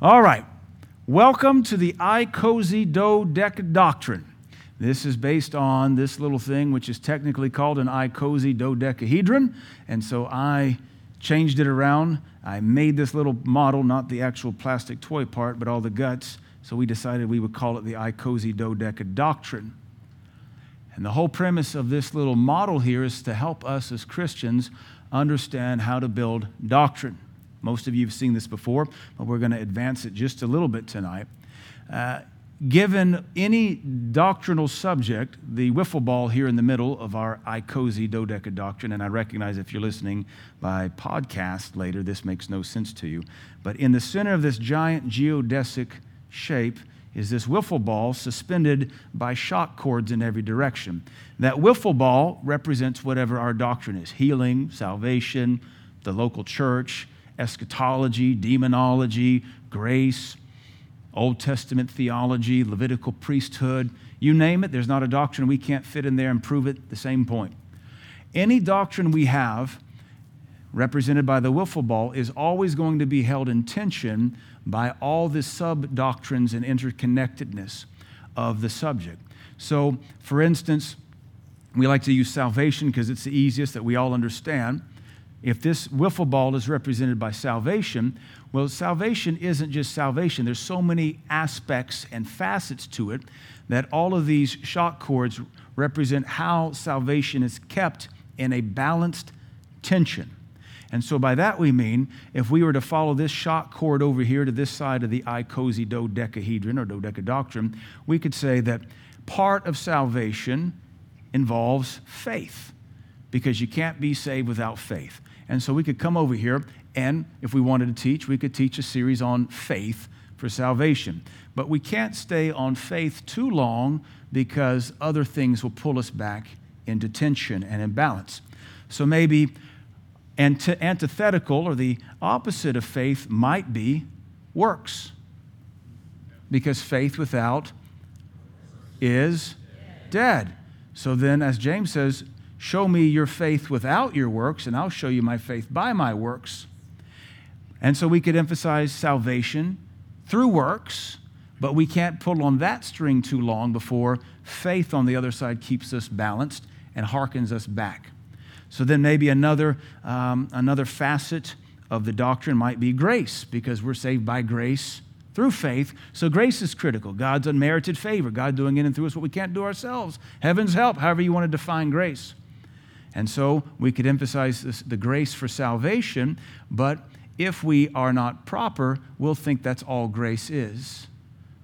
All right. Welcome to the icosahedodecadoctrine. doctrine. This is based on this little thing, which is technically called an icosahedodecahedron. And so I changed it around. I made this little model, not the actual plastic toy part, but all the guts. So we decided we would call it the icosahedodecadoctrine. doctrine. And the whole premise of this little model here is to help us as Christians understand how to build doctrine. Most of you have seen this before, but we're going to advance it just a little bit tonight. Uh, given any doctrinal subject, the wiffle ball here in the middle of our icosahedodecadoctrine, doctrine, and I recognize if you're listening by podcast later, this makes no sense to you, but in the center of this giant geodesic shape is this wiffle ball suspended by shock cords in every direction. That wiffle ball represents whatever our doctrine is healing, salvation, the local church, eschatology, demonology, grace, Old Testament theology, Levitical priesthood, you name it, there's not a doctrine we can't fit in there and prove it the same point. Any doctrine we have, represented by the wiffle ball, is always going to be held in tension by all the sub doctrines and interconnectedness of the subject. So, for instance, we like to use salvation because it's the easiest that we all understand. If this wiffle ball is represented by salvation, well, salvation isn't just salvation. There's so many aspects and facets to it that all of these shock cords represent how salvation is kept in a balanced tension. And so by that we mean if we were to follow this shock cord over here to this side of the icosahedodecahedron or dodecadoctrine, we could say that part of salvation involves faith because you can't be saved without faith. And so we could come over here, and if we wanted to teach, we could teach a series on faith for salvation. But we can't stay on faith too long because other things will pull us back into tension and imbalance. So maybe antithetical or the opposite of faith might be works. Because faith without is dead. So then, as James says, Show me your faith without your works, and I'll show you my faith by my works. And so we could emphasize salvation through works, but we can't pull on that string too long before faith on the other side keeps us balanced and harkens us back. So then maybe another, um, another facet of the doctrine might be grace, because we're saved by grace through faith. So grace is critical. God's unmerited favor, God doing in and through us what we can't do ourselves. Heaven's help, however you want to define grace. And so we could emphasize this, the grace for salvation, but if we are not proper, we'll think that's all grace is.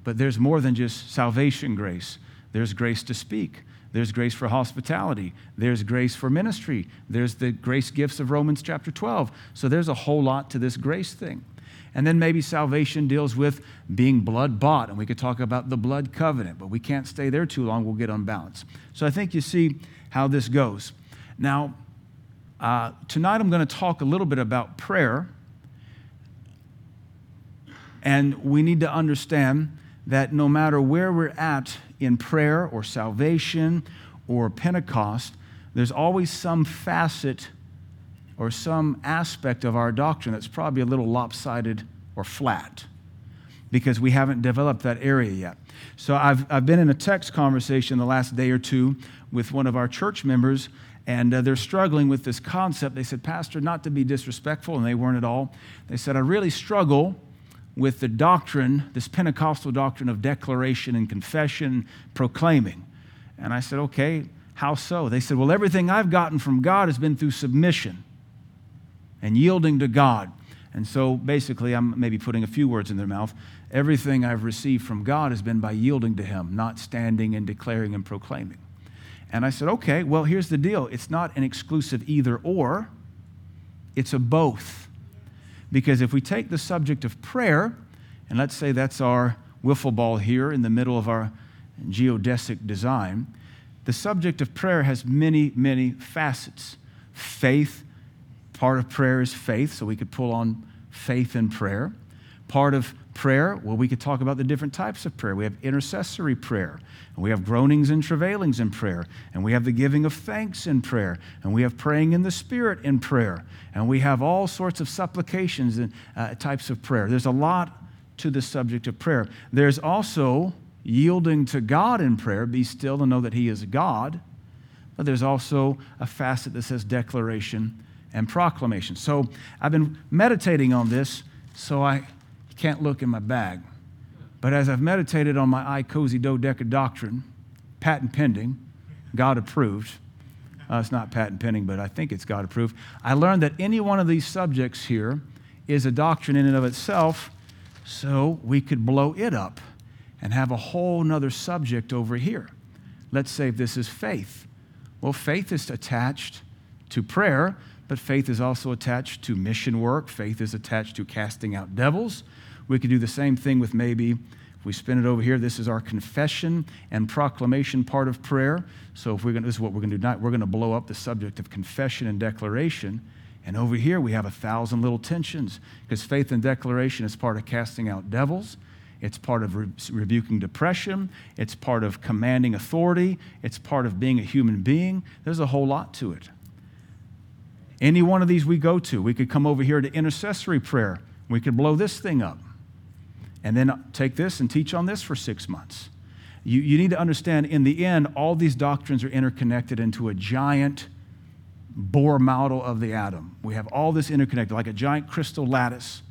But there's more than just salvation grace. There's grace to speak. There's grace for hospitality. There's grace for ministry. There's the grace gifts of Romans chapter 12. So there's a whole lot to this grace thing. And then maybe salvation deals with being blood bought, and we could talk about the blood covenant, but we can't stay there too long. We'll get unbalanced. So I think you see how this goes. Now, uh, tonight I'm going to talk a little bit about prayer. And we need to understand that no matter where we're at in prayer or salvation or Pentecost, there's always some facet or some aspect of our doctrine that's probably a little lopsided or flat because we haven't developed that area yet. So I've, I've been in a text conversation the last day or two with one of our church members, and uh, they're struggling with this concept. They said, Pastor, not to be disrespectful, and they weren't at all. They said, I really struggle with the doctrine, this Pentecostal doctrine of declaration and confession, proclaiming. And I said, Okay, how so? They said, Well, everything I've gotten from God has been through submission and yielding to God. And so basically, I'm maybe putting a few words in their mouth. Everything I've received from God has been by yielding to Him, not standing and declaring and proclaiming. And I said, okay, well, here's the deal it's not an exclusive either or, it's a both. Because if we take the subject of prayer, and let's say that's our wiffle ball here in the middle of our geodesic design, the subject of prayer has many, many facets. Faith, part of prayer is faith, so we could pull on faith in prayer. Part of prayer, well, we could talk about the different types of prayer. We have intercessory prayer, and we have groanings and travailings in prayer, and we have the giving of thanks in prayer, and we have praying in the Spirit in prayer, and we have all sorts of supplications and uh, types of prayer. There's a lot to the subject of prayer. There's also yielding to God in prayer, be still and know that He is God. But there's also a facet that says declaration and proclamation. So I've been meditating on this, so I can't look in my bag. But as I've meditated on my icosahedodecadoctrine, patent pending, God approved, uh, it's not patent pending, but I think it's God approved. I learned that any one of these subjects here is a doctrine in and of itself, so we could blow it up and have a whole nother subject over here. Let's say this is faith. Well, faith is attached to prayer, but faith is also attached to mission work. Faith is attached to casting out devils. We could do the same thing with maybe, if we spin it over here, this is our confession and proclamation part of prayer. So if we're going this is what we're going to do tonight. We're going to blow up the subject of confession and declaration. And over here, we have a thousand little tensions because faith and declaration is part of casting out devils. It's part of re- rebuking depression. It's part of commanding authority. It's part of being a human being. There's a whole lot to it. Any one of these we go to, we could come over here to intercessory prayer. We could blow this thing up and then take this and teach on this for six months. You, you need to understand, in the end, all these doctrines are interconnected into a giant Bohr model of the atom. We have all this interconnected, like a giant crystal lattice.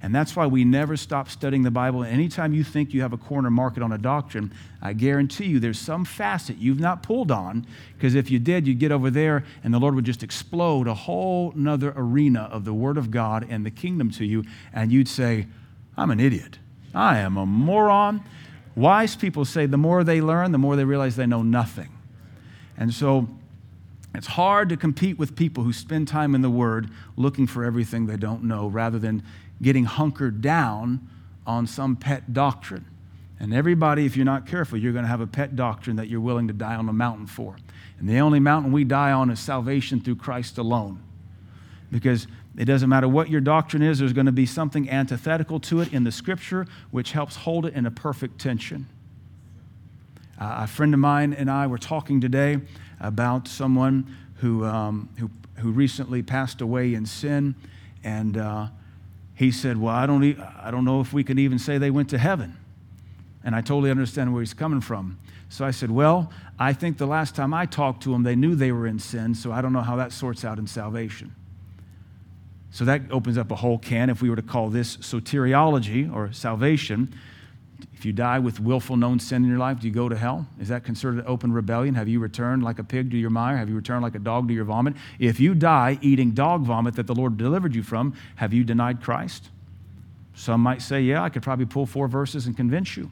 And that's why we never stop studying the Bible. Anytime you think you have a corner market on a doctrine, I guarantee you there's some facet you've not pulled on, because if you did, you'd get over there and the Lord would just explode a whole nother arena of the Word of God and the kingdom to you, and you'd say, I'm an idiot. I am a moron. Wise people say the more they learn, the more they realize they know nothing. And so it's hard to compete with people who spend time in the Word looking for everything they don't know rather than getting hunkered down on some pet doctrine. And everybody, if you're not careful, you're going to have a pet doctrine that you're willing to die on a mountain for. And the only mountain we die on is salvation through Christ alone. Because it doesn't matter what your doctrine is, there's going to be something antithetical to it in the scripture which helps hold it in a perfect tension. Uh, a friend of mine and I were talking today about someone who, um, who, who recently passed away in sin. And uh, he said, Well, I don't, e- I don't know if we can even say they went to heaven. And I totally understand where he's coming from. So I said, Well, I think the last time I talked to them, they knew they were in sin, so I don't know how that sorts out in salvation. So that opens up a whole can. If we were to call this soteriology or salvation, if you die with willful known sin in your life, do you go to hell? Is that considered open rebellion? Have you returned like a pig to your mire? Have you returned like a dog to your vomit? If you die eating dog vomit that the Lord delivered you from, have you denied Christ? Some might say, yeah, I could probably pull four verses and convince you.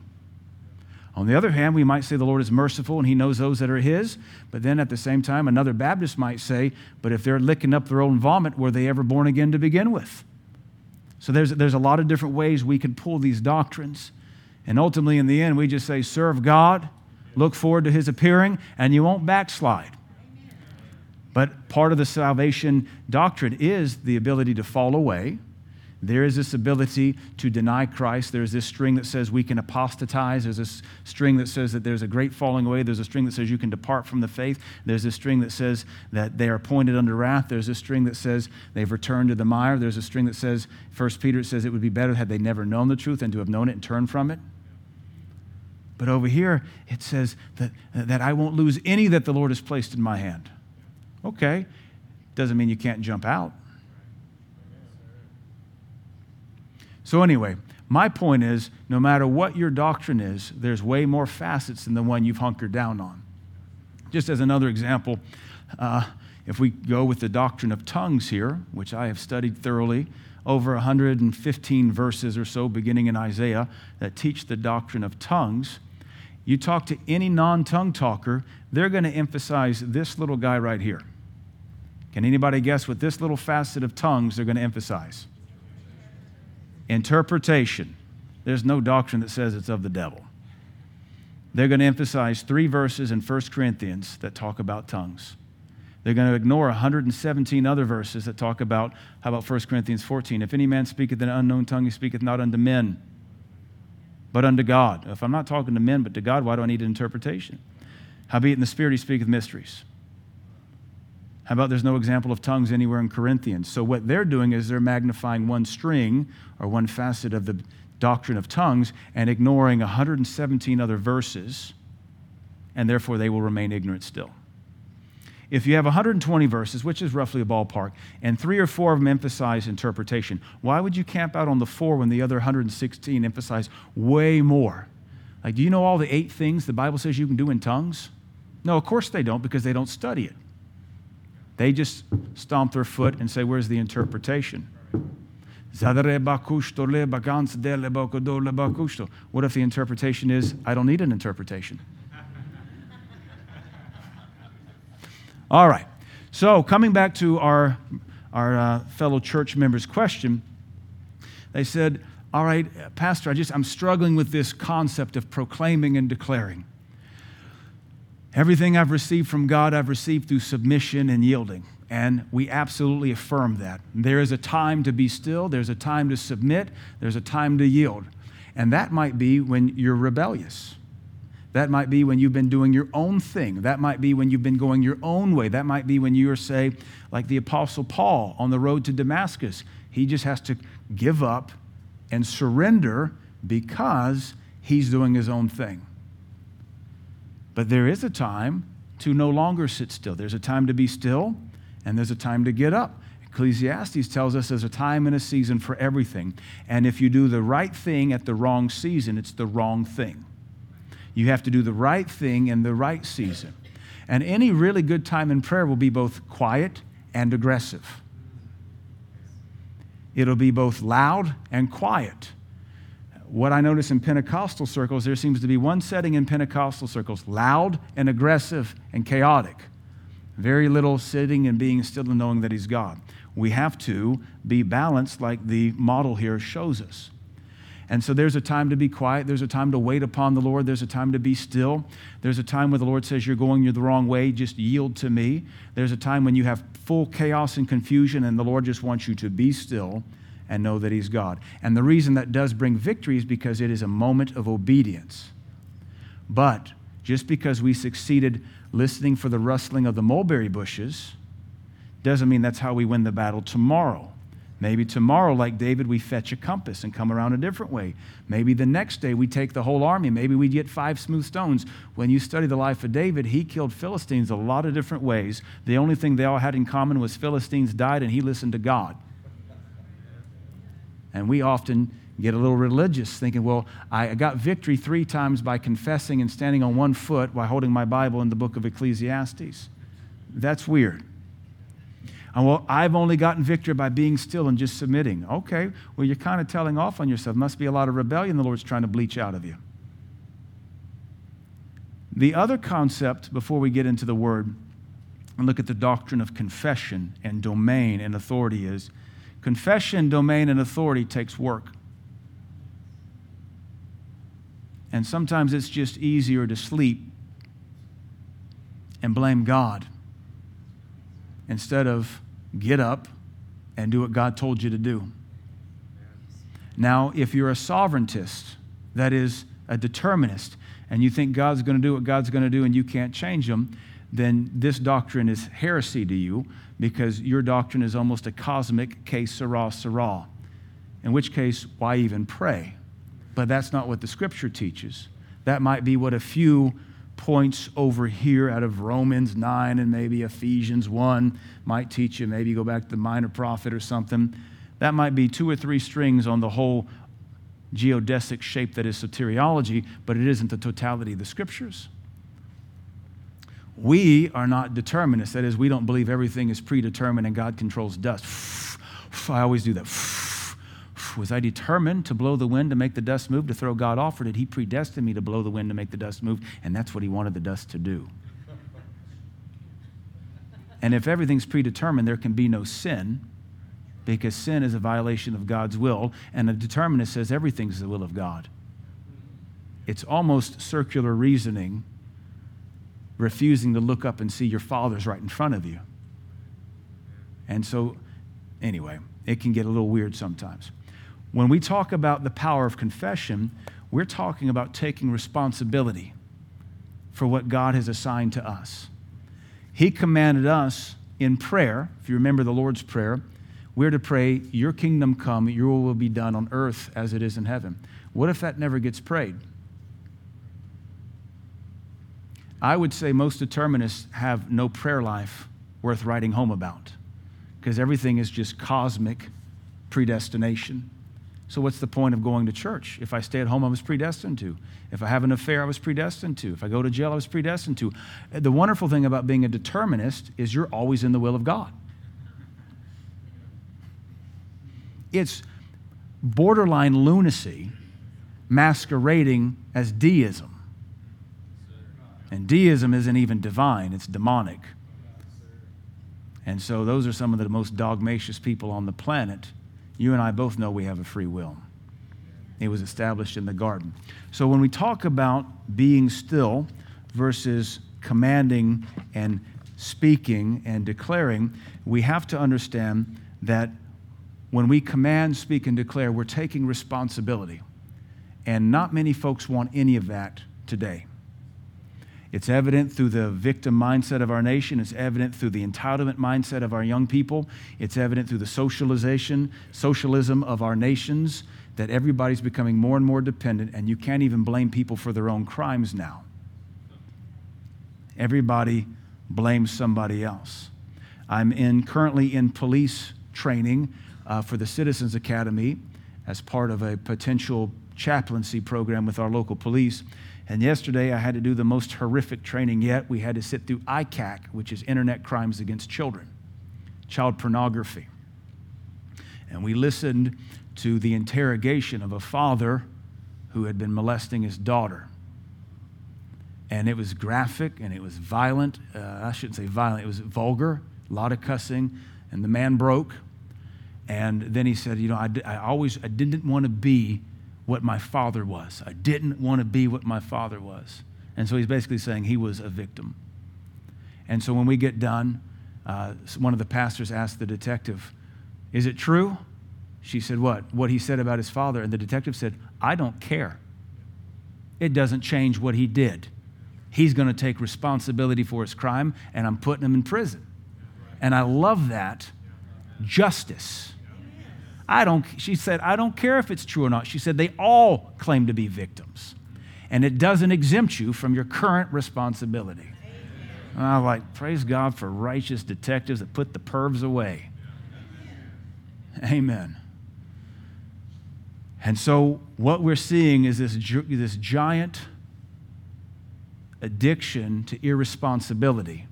On the other hand, we might say the Lord is merciful and he knows those that are his. But then at the same time, another Baptist might say, but if they're licking up their own vomit, were they ever born again to begin with? So there's, there's a lot of different ways we can pull these doctrines. And ultimately, in the end, we just say, serve God, look forward to his appearing, and you won't backslide. But part of the salvation doctrine is the ability to fall away. There is this ability to deny Christ. There's this string that says we can apostatize. There's this string that says that there's a great falling away. There's a string that says you can depart from the faith. There's this string that says that they are appointed under wrath. There's a string that says they've returned to the mire. There's a string that says, First Peter says it would be better had they never known the truth than to have known it and turned from it. But over here, it says that, that I won't lose any that the Lord has placed in my hand. Okay, doesn't mean you can't jump out. So, anyway, my point is no matter what your doctrine is, there's way more facets than the one you've hunkered down on. Just as another example, uh, if we go with the doctrine of tongues here, which I have studied thoroughly, over 115 verses or so, beginning in Isaiah, that teach the doctrine of tongues. You talk to any non tongue talker, they're going to emphasize this little guy right here. Can anybody guess what this little facet of tongues they're going to emphasize? Interpretation. There's no doctrine that says it's of the devil. They're going to emphasize three verses in 1 Corinthians that talk about tongues. They're going to ignore 117 other verses that talk about, how about 1 Corinthians 14? If any man speaketh in an unknown tongue, he speaketh not unto men, but unto God. If I'm not talking to men, but to God, why do I need an interpretation? Howbeit in the Spirit he speaketh mysteries. How about there's no example of tongues anywhere in Corinthians? So what they're doing is they're magnifying one string or one facet of the doctrine of tongues and ignoring 117 other verses, and therefore they will remain ignorant still. If you have 120 verses, which is roughly a ballpark, and three or four of them emphasize interpretation, why would you camp out on the four when the other 116 emphasize way more? Like, do you know all the eight things the Bible says you can do in tongues? No, of course they don't because they don't study it. They just stomp their foot and say, Where's the interpretation? What if the interpretation is, I don't need an interpretation? All right. So, coming back to our, our uh, fellow church members' question, they said, All right, Pastor, I just, I'm struggling with this concept of proclaiming and declaring. Everything I've received from God, I've received through submission and yielding. And we absolutely affirm that. There is a time to be still, there's a time to submit, there's a time to yield. And that might be when you're rebellious. That might be when you've been doing your own thing. That might be when you've been going your own way. That might be when you are, say, like the Apostle Paul on the road to Damascus. He just has to give up and surrender because he's doing his own thing. But there is a time to no longer sit still. There's a time to be still, and there's a time to get up. Ecclesiastes tells us there's a time and a season for everything. And if you do the right thing at the wrong season, it's the wrong thing. You have to do the right thing in the right season. And any really good time in prayer will be both quiet and aggressive. It'll be both loud and quiet. What I notice in Pentecostal circles, there seems to be one setting in Pentecostal circles loud and aggressive and chaotic. Very little sitting and being still and knowing that He's God. We have to be balanced, like the model here shows us. And so there's a time to be quiet. There's a time to wait upon the Lord. There's a time to be still. There's a time where the Lord says, You're going you're the wrong way, just yield to me. There's a time when you have full chaos and confusion, and the Lord just wants you to be still and know that He's God. And the reason that does bring victory is because it is a moment of obedience. But just because we succeeded listening for the rustling of the mulberry bushes doesn't mean that's how we win the battle tomorrow. Maybe tomorrow, like David, we fetch a compass and come around a different way. Maybe the next day we take the whole army. Maybe we get five smooth stones. When you study the life of David, he killed Philistines a lot of different ways. The only thing they all had in common was Philistines died and he listened to God. And we often get a little religious, thinking, well, I got victory three times by confessing and standing on one foot while holding my Bible in the book of Ecclesiastes. That's weird. And well, I've only gotten victory by being still and just submitting. Okay, well, you're kind of telling off on yourself. Must be a lot of rebellion the Lord's trying to bleach out of you. The other concept, before we get into the word and look at the doctrine of confession and domain and authority, is confession, domain, and authority takes work. And sometimes it's just easier to sleep and blame God instead of get up and do what God told you to do. Now, if you're a sovereigntist, that is a determinist, and you think God's going to do what God's going to do and you can't change them, then this doctrine is heresy to you because your doctrine is almost a cosmic que sera sera. In which case, why even pray? But that's not what the scripture teaches. That might be what a few points over here out of Romans 9 and maybe Ephesians 1 might teach you. Maybe go back to the minor prophet or something. That might be two or three strings on the whole geodesic shape that is soteriology, but it isn't the totality of the scriptures. We are not determinists. That is, we don't believe everything is predetermined and God controls dust. I always do that was I determined to blow the wind to make the dust move, to throw God off, or did He predestine me to blow the wind to make the dust move? And that's what He wanted the dust to do. And if everything's predetermined, there can be no sin because sin is a violation of God's will, and a determinist says everything's the will of God. It's almost circular reasoning, refusing to look up and see your Father's right in front of you. And so, anyway, it can get a little weird sometimes. When we talk about the power of confession, we're talking about taking responsibility for what God has assigned to us. He commanded us in prayer, if you remember the Lord's Prayer, we're to pray, Your kingdom come, Your will be done on earth as it is in heaven. What if that never gets prayed? I would say most determinists have no prayer life worth writing home about because everything is just cosmic predestination. So, what's the point of going to church? If I stay at home, I was predestined to. If I have an affair, I was predestined to. If I go to jail, I was predestined to. The wonderful thing about being a determinist is you're always in the will of God. It's borderline lunacy masquerading as deism. And deism isn't even divine, it's demonic. And so, those are some of the most dogmatious people on the planet. You and I both know we have a free will. It was established in the garden. So, when we talk about being still versus commanding and speaking and declaring, we have to understand that when we command, speak, and declare, we're taking responsibility. And not many folks want any of that today. It's evident through the victim mindset of our nation. It's evident through the entitlement mindset of our young people. It's evident through the socialization, socialism of our nations that everybody's becoming more and more dependent, and you can't even blame people for their own crimes now. Everybody blames somebody else. I'm in, currently in police training uh, for the Citizens Academy as part of a potential chaplaincy program with our local police. And yesterday I had to do the most horrific training yet. We had to sit through ICAC, which is Internet Crimes Against Children, child pornography. And we listened to the interrogation of a father who had been molesting his daughter. And it was graphic and it was violent. Uh, I shouldn't say violent, it was vulgar, a lot of cussing. And the man broke. And then he said, You know, I, I always I didn't want to be what my father was. I didn't want to be what my father was. And so he's basically saying he was a victim. And so when we get done, uh, one of the pastors asked the detective, Is it true? She said, What? What he said about his father. And the detective said, I don't care. It doesn't change what he did. He's going to take responsibility for his crime, and I'm putting him in prison. And I love that justice. I don't, she said, I don't care if it's true or not. She said, they all claim to be victims. And it doesn't exempt you from your current responsibility. And I'm like, praise God for righteous detectives that put the pervs away. Amen. And so, what we're seeing is this, this giant addiction to irresponsibility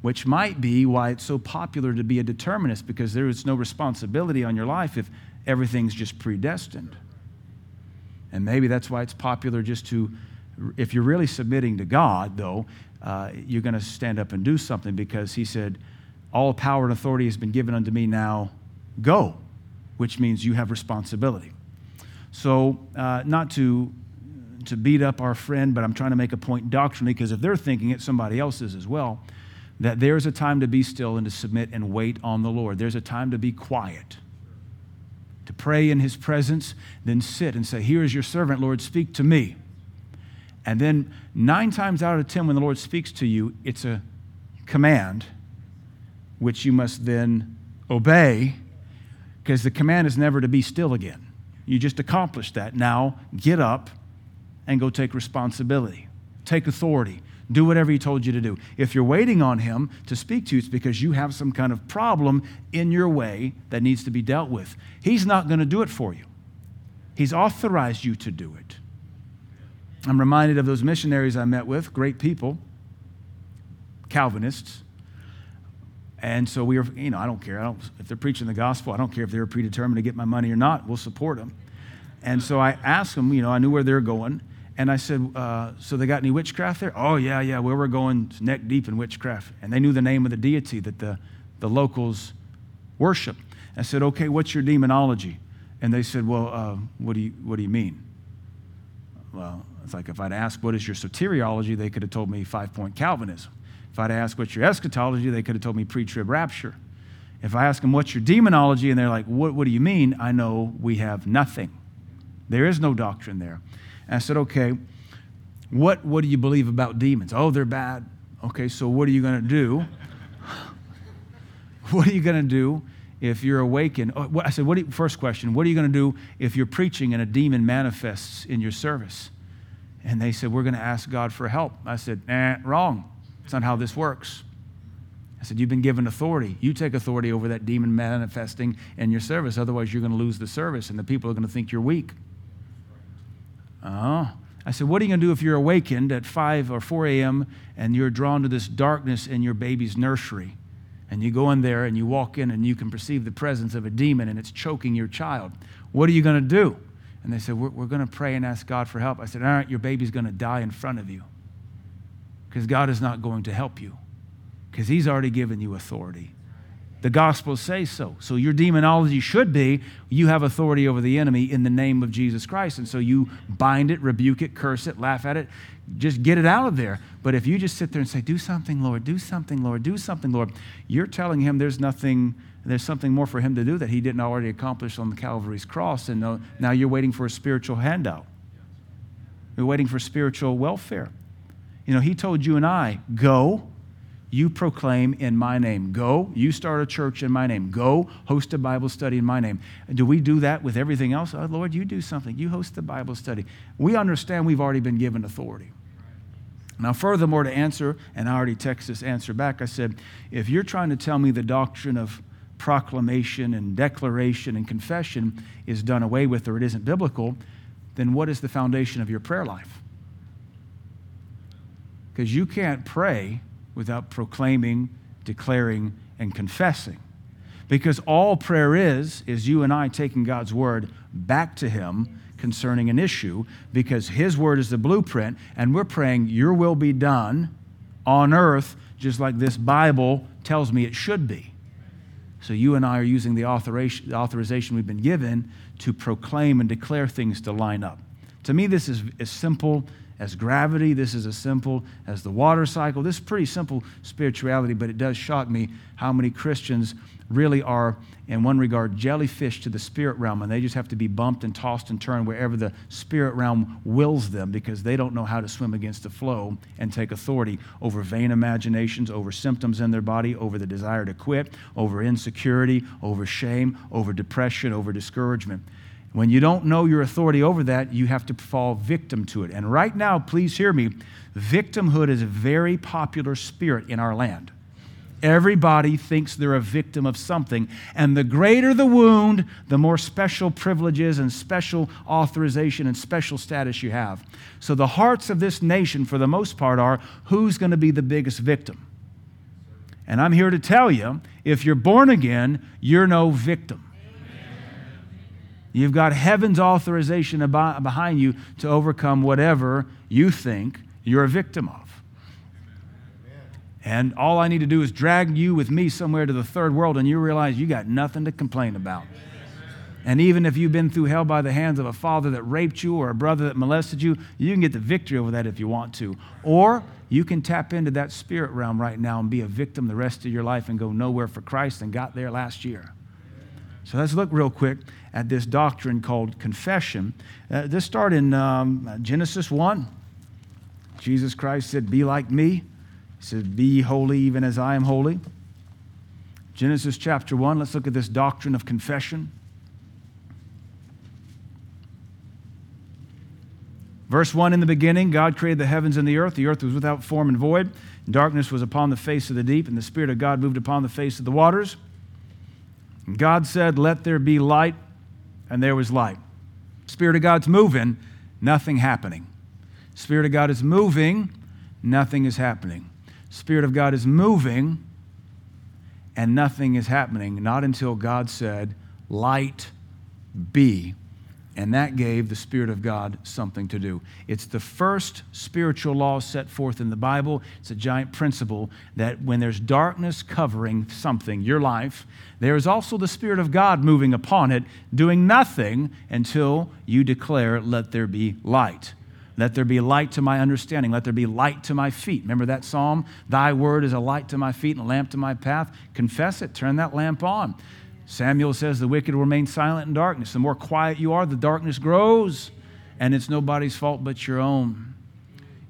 which might be why it's so popular to be a determinist because there is no responsibility on your life if everything's just predestined. And maybe that's why it's popular just to, if you're really submitting to God, though, uh, you're going to stand up and do something because He said, All power and authority has been given unto me now, go, which means you have responsibility. So, uh, not to to beat up our friend, but I'm trying to make a point doctrinally because if they're thinking it, somebody else is as well that there's a time to be still and to submit and wait on the Lord. There's a time to be quiet, to pray in His presence, then sit and say, Here is your servant, Lord, speak to me. And then, nine times out of ten, when the Lord speaks to you, it's a command which you must then obey because the command is never to be still again. You just accomplished that. Now, get up and go take responsibility, take authority do whatever He told you to do. If you're waiting on Him to speak to you, it's because you have some kind of problem in your way that needs to be dealt with. He's not going to do it for you, He's authorized you to do it. I'm reminded of those missionaries I met with, great people, Calvinists. And so we were, you know, I don't care. I don't, if they're preaching the gospel, I don't care if they're predetermined to get my money or not. We'll support them. And so I asked them, you know, I knew where they're going. And I said, uh, So they got any witchcraft there? Oh, yeah, yeah. Where we're going neck deep in witchcraft. And they knew the name of the deity that the, the locals worship. I said, Okay, what's your demonology? And they said, Well, uh, what, do you, what do you mean? Well, it's like if I'd asked, What is your soteriology? They could have told me five point Calvinism. If I'd asked, What's your eschatology? They could have told me pre trib rapture. If I ask them, What's your demonology? and they're like, what, what do you mean? I know we have nothing. There is no doctrine there. And I said, okay, what, what do you believe about demons? Oh, they're bad. Okay, so what are you going to do? what are you going to do if you're awakened? Oh, I said, what you, first question, what are you going to do if you're preaching and a demon manifests in your service? And they said, we're going to ask God for help. I said, nah, wrong. That's not how this works. I said, You've been given authority. You take authority over that demon manifesting in your service. Otherwise, you're going to lose the service, and the people are going to think you're weak. Uh-huh. I said, What are you going to do if you're awakened at 5 or 4 a.m. and you're drawn to this darkness in your baby's nursery? And you go in there and you walk in and you can perceive the presence of a demon and it's choking your child. What are you going to do? And they said, We're, we're going to pray and ask God for help. I said, All right, your baby's going to die in front of you because God is not going to help you because He's already given you authority. The Gospels say so. So your demonology should be you have authority over the enemy in the name of Jesus Christ. And so you bind it, rebuke it, curse it, laugh at it, just get it out of there. But if you just sit there and say, Do something, Lord, do something, Lord, do something, Lord, you're telling him there's nothing, there's something more for him to do that he didn't already accomplish on the Calvary's cross. And now you're waiting for a spiritual handout. You're waiting for spiritual welfare. You know, he told you and I, go you proclaim in my name. Go, you start a church in my name. Go, host a Bible study in my name. Do we do that with everything else? Oh, Lord, you do something. You host the Bible study. We understand we've already been given authority. Now, furthermore, to answer, and I already texted this answer back, I said, if you're trying to tell me the doctrine of proclamation and declaration and confession is done away with or it isn't biblical, then what is the foundation of your prayer life? Because you can't pray without proclaiming, declaring, and confessing. Because all prayer is, is you and I taking God's word back to Him concerning an issue, because His word is the blueprint, and we're praying, Your will be done on earth, just like this Bible tells me it should be. So you and I are using the authorization, we've been given to proclaim and declare things to line up. To me, this is as simple as gravity. This is as simple as the water cycle. This is pretty simple spirituality, but it does shock me how many Christians really are, in one regard, jellyfish to the spirit realm, and they just have to be bumped and tossed and turned wherever the spirit realm wills them because they don't know how to swim against the flow and take authority over vain imaginations, over symptoms in their body, over the desire to quit, over insecurity, over shame, over depression, over discouragement. When you don't know your authority over that, you have to fall victim to it. And right now, please hear me victimhood is a very popular spirit in our land. Everybody thinks they're a victim of something. And the greater the wound, the more special privileges and special authorization and special status you have. So the hearts of this nation, for the most part, are who's going to be the biggest victim? And I'm here to tell you if you're born again, you're no victim. You've got heaven's authorization behind you to overcome whatever you think you're a victim of. And all I need to do is drag you with me somewhere to the third world, and you realize you got nothing to complain about. And even if you've been through hell by the hands of a father that raped you or a brother that molested you, you can get the victory over that if you want to. Or you can tap into that spirit realm right now and be a victim the rest of your life and go nowhere for Christ and got there last year. So let's look real quick at this doctrine called confession. Uh, this start in um, Genesis 1. Jesus Christ said, Be like me. He said, Be holy even as I am holy. Genesis chapter 1, let's look at this doctrine of confession. Verse 1 In the beginning, God created the heavens and the earth. The earth was without form and void. Darkness was upon the face of the deep, and the Spirit of God moved upon the face of the waters. God said, Let there be light, and there was light. Spirit of God's moving, nothing happening. Spirit of God is moving, nothing is happening. Spirit of God is moving, and nothing is happening, not until God said, Light be and that gave the Spirit of God something to do. It's the first spiritual law set forth in the Bible. It's a giant principle that when there's darkness covering something, your life, there is also the Spirit of God moving upon it, doing nothing until you declare, Let there be light. Let there be light to my understanding. Let there be light to my feet. Remember that psalm? Thy word is a light to my feet and a lamp to my path. Confess it. Turn that lamp on. Samuel says the wicked remain silent in darkness. The more quiet you are, the darkness grows, and it's nobody's fault but your own.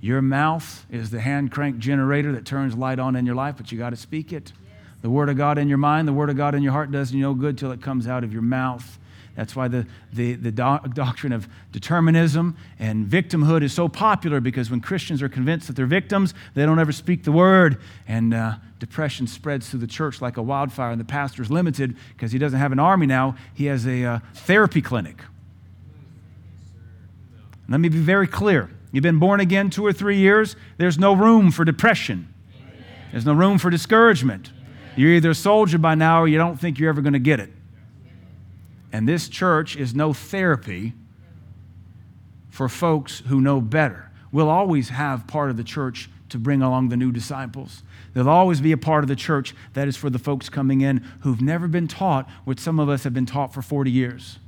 Your mouth is the hand crank generator that turns light on in your life, but you got to speak it. The Word of God in your mind, the Word of God in your heart does you no good till it comes out of your mouth. That's why the, the, the do- doctrine of determinism and victimhood is so popular because when Christians are convinced that they're victims, they don't ever speak the word. And uh, depression spreads through the church like a wildfire, and the pastor's limited because he doesn't have an army now. He has a uh, therapy clinic. Let me be very clear. You've been born again two or three years, there's no room for depression. There's no room for discouragement. You're either a soldier by now or you don't think you're ever going to get it. And this church is no therapy for folks who know better. We'll always have part of the church to bring along the new disciples. There'll always be a part of the church that is for the folks coming in who've never been taught what some of us have been taught for 40 years.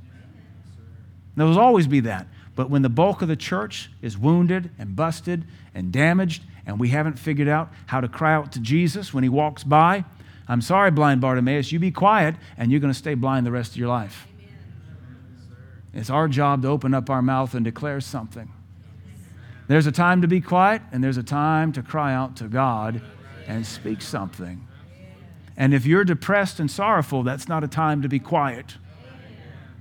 There'll always be that. But when the bulk of the church is wounded and busted and damaged, and we haven't figured out how to cry out to Jesus when he walks by, I'm sorry, blind Bartimaeus, you be quiet and you're going to stay blind the rest of your life. It's our job to open up our mouth and declare something. There's a time to be quiet, and there's a time to cry out to God and speak something. And if you're depressed and sorrowful, that's not a time to be quiet.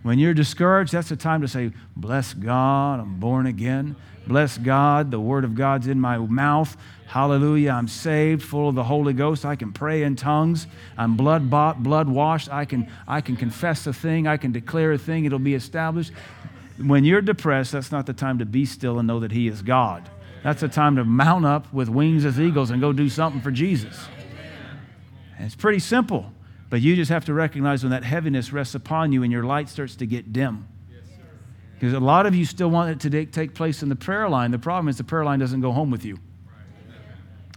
When you're discouraged, that's a time to say, Bless God, I'm born again. Bless God, the Word of God's in my mouth. Hallelujah, I'm saved, full of the Holy Ghost. I can pray in tongues. I'm blood bought, blood washed. I can, I can confess a thing. I can declare a thing. It'll be established. When you're depressed, that's not the time to be still and know that He is God. That's the time to mount up with wings as eagles and go do something for Jesus. And it's pretty simple. But you just have to recognize when that heaviness rests upon you and your light starts to get dim. Because a lot of you still want it to take place in the prayer line. The problem is the prayer line doesn't go home with you.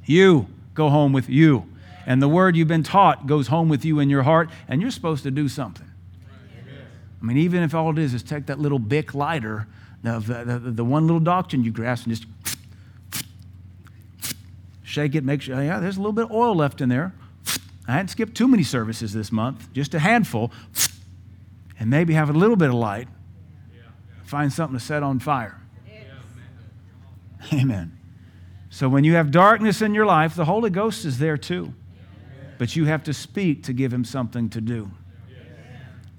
You go home with you. And the word you've been taught goes home with you in your heart, and you're supposed to do something. I mean, even if all it is is take that little Bic lighter, the, the, the one little doctrine you grasp, and just shake it, make sure, yeah, there's a little bit of oil left in there. I hadn't skipped too many services this month, just a handful, and maybe have a little bit of light. Find something to set on fire. Amen. So when you have darkness in your life, the Holy Ghost is there too. But you have to speak to give him something to do.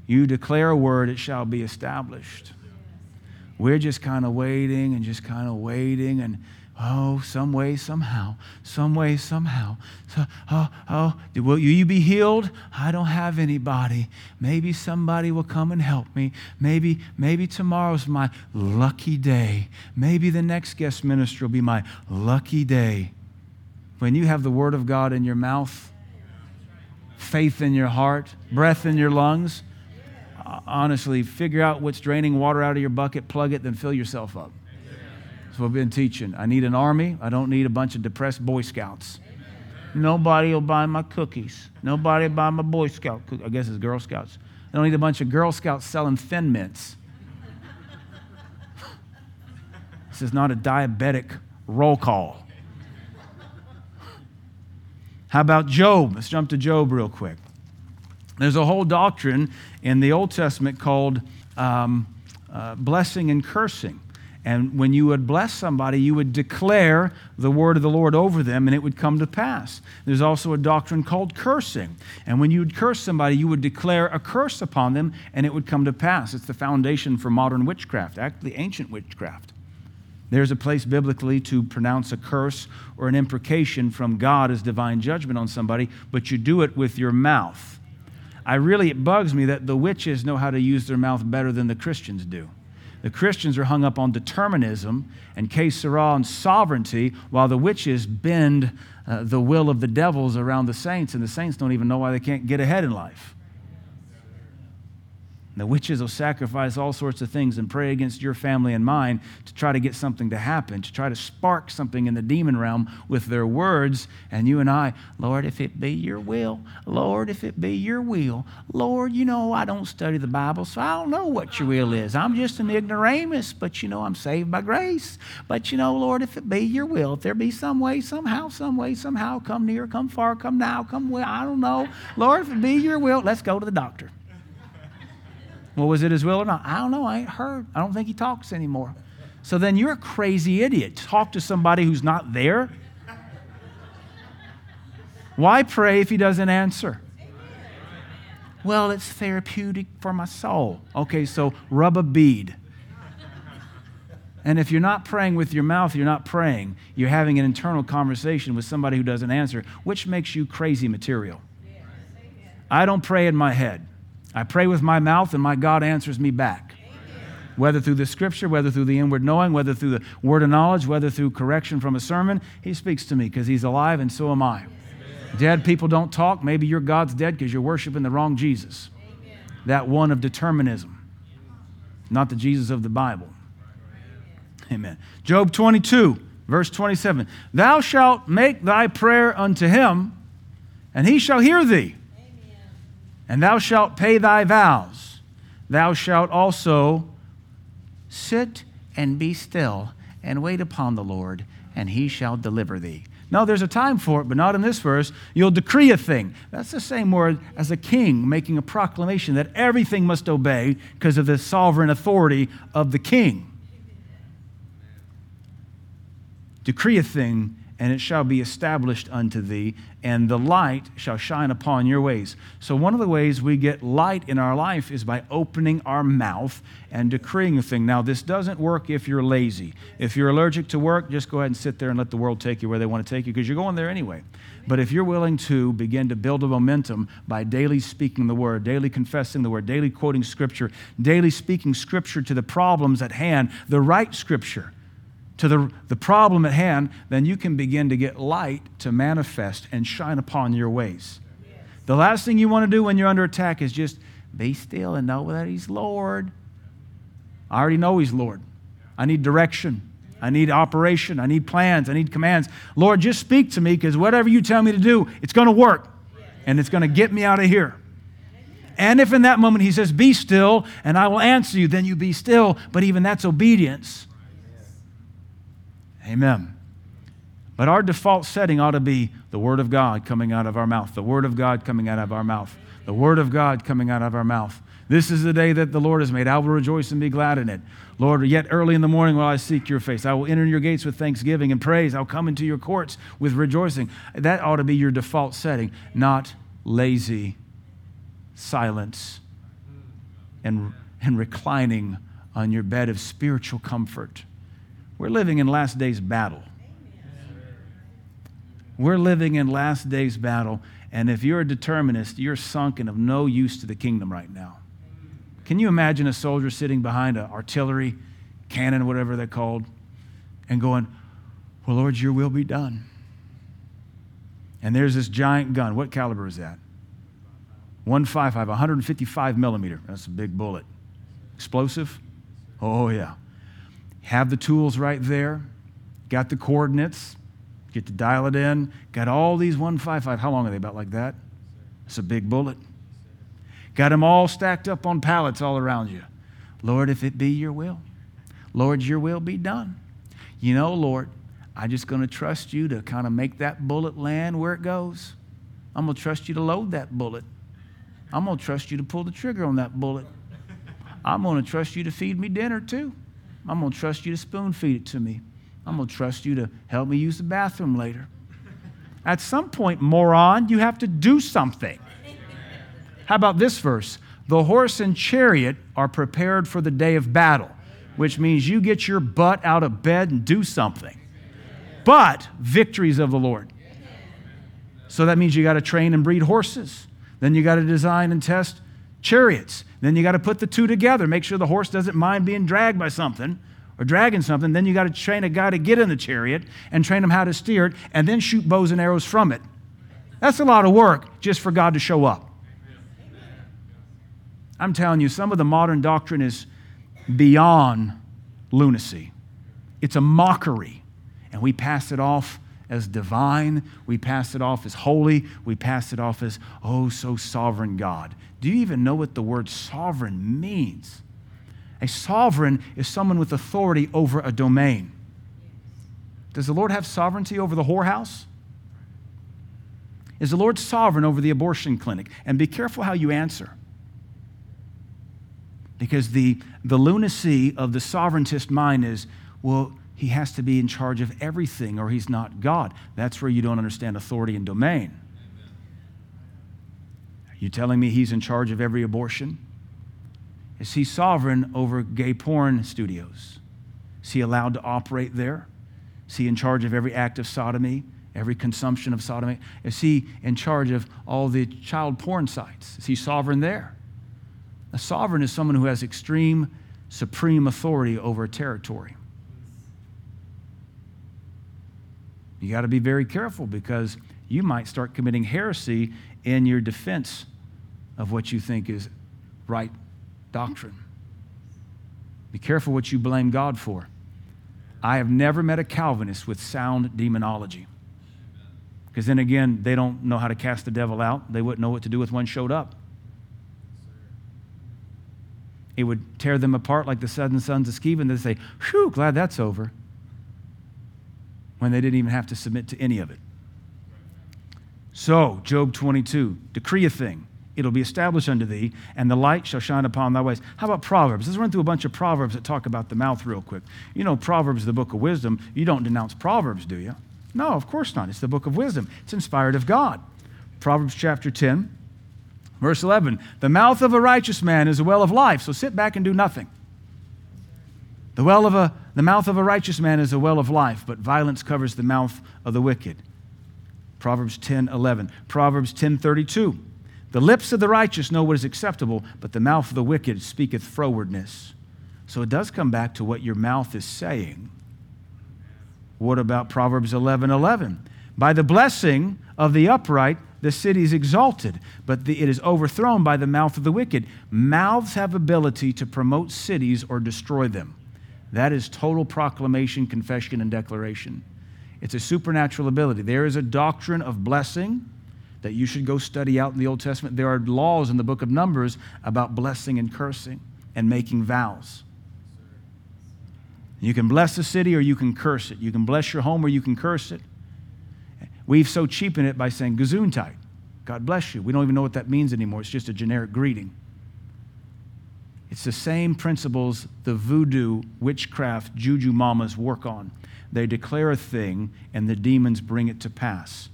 You declare a word, it shall be established. We're just kind of waiting and just kind of waiting and Oh, some way, somehow, some way, somehow. So, oh, oh, will you be healed? I don't have anybody. Maybe somebody will come and help me. Maybe, maybe tomorrow's my lucky day. Maybe the next guest minister will be my lucky day. When you have the Word of God in your mouth, faith in your heart, breath in your lungs, honestly, figure out what's draining water out of your bucket, plug it, then fill yourself up. That's what I've been teaching. I need an army. I don't need a bunch of depressed Boy Scouts. Nobody will buy my cookies. Nobody will buy my Boy Scout cookies. I guess it's Girl Scouts. I don't need a bunch of Girl Scouts selling Thin Mints. this is not a diabetic roll call. How about Job? Let's jump to Job real quick. There's a whole doctrine in the Old Testament called um, uh, blessing and cursing. And when you would bless somebody, you would declare the word of the Lord over them and it would come to pass. There's also a doctrine called cursing. And when you would curse somebody, you would declare a curse upon them and it would come to pass. It's the foundation for modern witchcraft, actually ancient witchcraft. There's a place biblically to pronounce a curse or an imprecation from God as divine judgment on somebody, but you do it with your mouth. I really, it bugs me that the witches know how to use their mouth better than the Christians do. The Christians are hung up on determinism and que sera and sovereignty, while the witches bend uh, the will of the devils around the saints, and the saints don't even know why they can't get ahead in life. The witches will sacrifice all sorts of things and pray against your family and mine to try to get something to happen, to try to spark something in the demon realm with their words. And you and I, Lord, if it be your will, Lord, if it be your will, Lord, you know, I don't study the Bible, so I don't know what your will is. I'm just an ignoramus, but you know, I'm saved by grace. But you know, Lord, if it be your will, if there be some way, somehow, some way, somehow, come near, come far, come now, come well, I don't know. Lord, if it be your will, let's go to the doctor. Well, was it his will or not? I don't know. I ain't heard. I don't think he talks anymore. So then you're a crazy idiot. Talk to somebody who's not there. Why pray if he doesn't answer? Well, it's therapeutic for my soul. Okay, so rub a bead. And if you're not praying with your mouth, you're not praying. You're having an internal conversation with somebody who doesn't answer, which makes you crazy material. I don't pray in my head. I pray with my mouth, and my God answers me back. Whether through the scripture, whether through the inward knowing, whether through the word of knowledge, whether through correction from a sermon, He speaks to me because He's alive and so am I. Amen. Dead people don't talk. Maybe your God's dead because you're worshiping the wrong Jesus. Amen. That one of determinism, not the Jesus of the Bible. Amen. Job 22, verse 27. Thou shalt make thy prayer unto him, and he shall hear thee. And thou shalt pay thy vows. Thou shalt also sit and be still and wait upon the Lord, and he shall deliver thee. No, there's a time for it, but not in this verse. You'll decree a thing. That's the same word as a king making a proclamation that everything must obey because of the sovereign authority of the king. Decree a thing, and it shall be established unto thee, and the light shall shine upon your ways. So, one of the ways we get light in our life is by opening our mouth and decreeing a thing. Now, this doesn't work if you're lazy. If you're allergic to work, just go ahead and sit there and let the world take you where they want to take you because you're going there anyway. But if you're willing to begin to build a momentum by daily speaking the word, daily confessing the word, daily quoting scripture, daily speaking scripture to the problems at hand, the right scripture, to the, the problem at hand, then you can begin to get light to manifest and shine upon your ways. Yes. The last thing you want to do when you're under attack is just be still and know that He's Lord. I already know He's Lord. I need direction. I need operation. I need plans. I need commands. Lord, just speak to me because whatever you tell me to do, it's going to work and it's going to get me out of here. And if in that moment He says, Be still and I will answer you, then you be still. But even that's obedience. Amen. But our default setting ought to be the Word of God coming out of our mouth, the Word of God coming out of our mouth, the Word of God coming out of our mouth. This is the day that the Lord has made. I will rejoice and be glad in it. Lord, yet early in the morning will I seek your face. I will enter your gates with thanksgiving and praise. I'll come into your courts with rejoicing. That ought to be your default setting, not lazy silence and, and reclining on your bed of spiritual comfort. We're living in last days battle. We're living in last days battle, and if you're a determinist, you're sunk and of no use to the kingdom right now. Can you imagine a soldier sitting behind an artillery cannon, whatever they're called, and going, Well, Lord, your will be done. And there's this giant gun. What caliber is that? 155, 155 millimeter. That's a big bullet. Explosive? Oh, yeah have the tools right there, got the coordinates, get to dial it in, got all these 155. How long are they? About like that? It's a big bullet. Got them all stacked up on pallets all around you. Lord, if it be your will, Lord, your will be done. You know, Lord, I'm just going to trust you to kind of make that bullet land where it goes. I'm going to trust you to load that bullet. I'm going to trust you to pull the trigger on that bullet. I'm going to trust you to feed me dinner too. I'm going to trust you to spoon feed it to me. I'm going to trust you to help me use the bathroom later. At some point, moron, you have to do something. How about this verse? The horse and chariot are prepared for the day of battle, which means you get your butt out of bed and do something. But victories of the Lord. So that means you got to train and breed horses. Then you got to design and test chariots. Then you got to put the two together, make sure the horse doesn't mind being dragged by something or dragging something. Then you got to train a guy to get in the chariot and train him how to steer it and then shoot bows and arrows from it. That's a lot of work just for God to show up. I'm telling you, some of the modern doctrine is beyond lunacy. It's a mockery, and we pass it off as divine. We pass it off as holy. We pass it off as, oh, so sovereign God. Do you even know what the word sovereign means? A sovereign is someone with authority over a domain. Does the Lord have sovereignty over the whorehouse? Is the Lord sovereign over the abortion clinic? And be careful how you answer. Because the, the lunacy of the sovereigntist mind is, well, he has to be in charge of everything or he's not God. That's where you don't understand authority and domain. Are you telling me he's in charge of every abortion? Is he sovereign over gay porn studios? Is he allowed to operate there? Is he in charge of every act of sodomy, every consumption of sodomy? Is he in charge of all the child porn sites? Is he sovereign there? A sovereign is someone who has extreme, supreme authority over a territory. You got to be very careful because you might start committing heresy in your defense of what you think is right doctrine. Be careful what you blame God for. I have never met a Calvinist with sound demonology. Because then again, they don't know how to cast the devil out. They wouldn't know what to do with one showed up. It would tear them apart like the seven sons of Sceva. They'd say, Whew, glad that's over. When they didn't even have to submit to any of it. So, Job 22, decree a thing it'll be established unto thee, and the light shall shine upon thy ways. How about Proverbs? Let's run through a bunch of Proverbs that talk about the mouth real quick. You know, Proverbs is the book of wisdom. You don't denounce Proverbs, do you? No, of course not. It's the book of wisdom, it's inspired of God. Proverbs chapter 10, verse 11 The mouth of a righteous man is a well of life, so sit back and do nothing. The, well of a, the mouth of a righteous man is a well of life, but violence covers the mouth of the wicked. Proverbs 10 11. Proverbs 10 32. The lips of the righteous know what is acceptable, but the mouth of the wicked speaketh frowardness. So it does come back to what your mouth is saying. What about Proverbs 11 11? By the blessing of the upright, the city is exalted, but the, it is overthrown by the mouth of the wicked. Mouths have ability to promote cities or destroy them. That is total proclamation, confession, and declaration. It's a supernatural ability. There is a doctrine of blessing that you should go study out in the Old Testament. There are laws in the book of Numbers about blessing and cursing and making vows. You can bless the city or you can curse it. You can bless your home or you can curse it. We've so cheapened it by saying Gesundheit. God bless you. We don't even know what that means anymore. It's just a generic greeting. It's the same principles the voodoo, witchcraft, juju mamas work on. They declare a thing and the demons bring it to pass.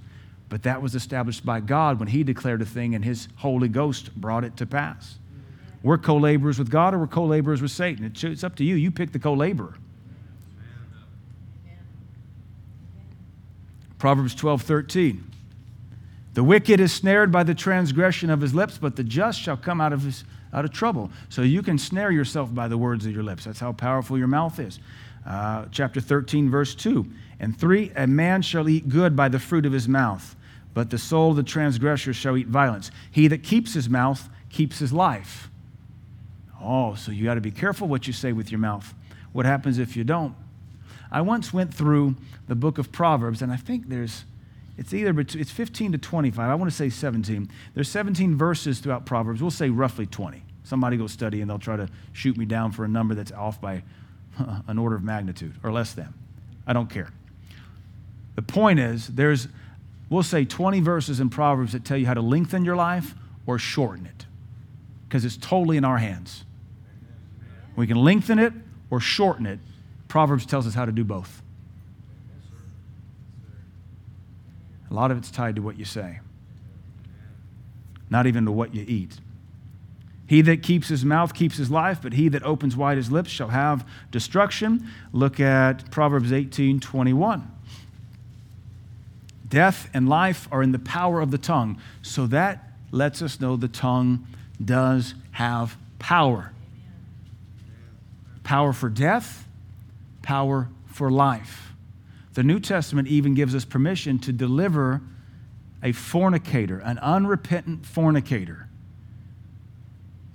But that was established by God when He declared a thing and His Holy Ghost brought it to pass. We're co laborers with God or we're co laborers with Satan. It's up to you. You pick the co laborer. Proverbs 12 13. The wicked is snared by the transgression of his lips, but the just shall come out of, his, out of trouble. So you can snare yourself by the words of your lips. That's how powerful your mouth is. Uh, chapter 13, verse 2. And three, a man shall eat good by the fruit of his mouth, but the soul of the transgressor shall eat violence. He that keeps his mouth keeps his life. Oh, so you got to be careful what you say with your mouth. What happens if you don't? I once went through the book of Proverbs, and I think there's, it's either, it's 15 to 25. I want to say 17. There's 17 verses throughout Proverbs. We'll say roughly 20. Somebody go study, and they'll try to shoot me down for a number that's off by an order of magnitude or less than. I don't care. The point is, there's we'll say 20 verses in Proverbs that tell you how to lengthen your life or shorten it because it's totally in our hands. We can lengthen it or shorten it. Proverbs tells us how to do both. A lot of it's tied to what you say, not even to what you eat. He that keeps his mouth keeps his life, but he that opens wide his lips shall have destruction. Look at Proverbs 18 21. Death and life are in the power of the tongue. So that lets us know the tongue does have power power for death, power for life. The New Testament even gives us permission to deliver a fornicator, an unrepentant fornicator.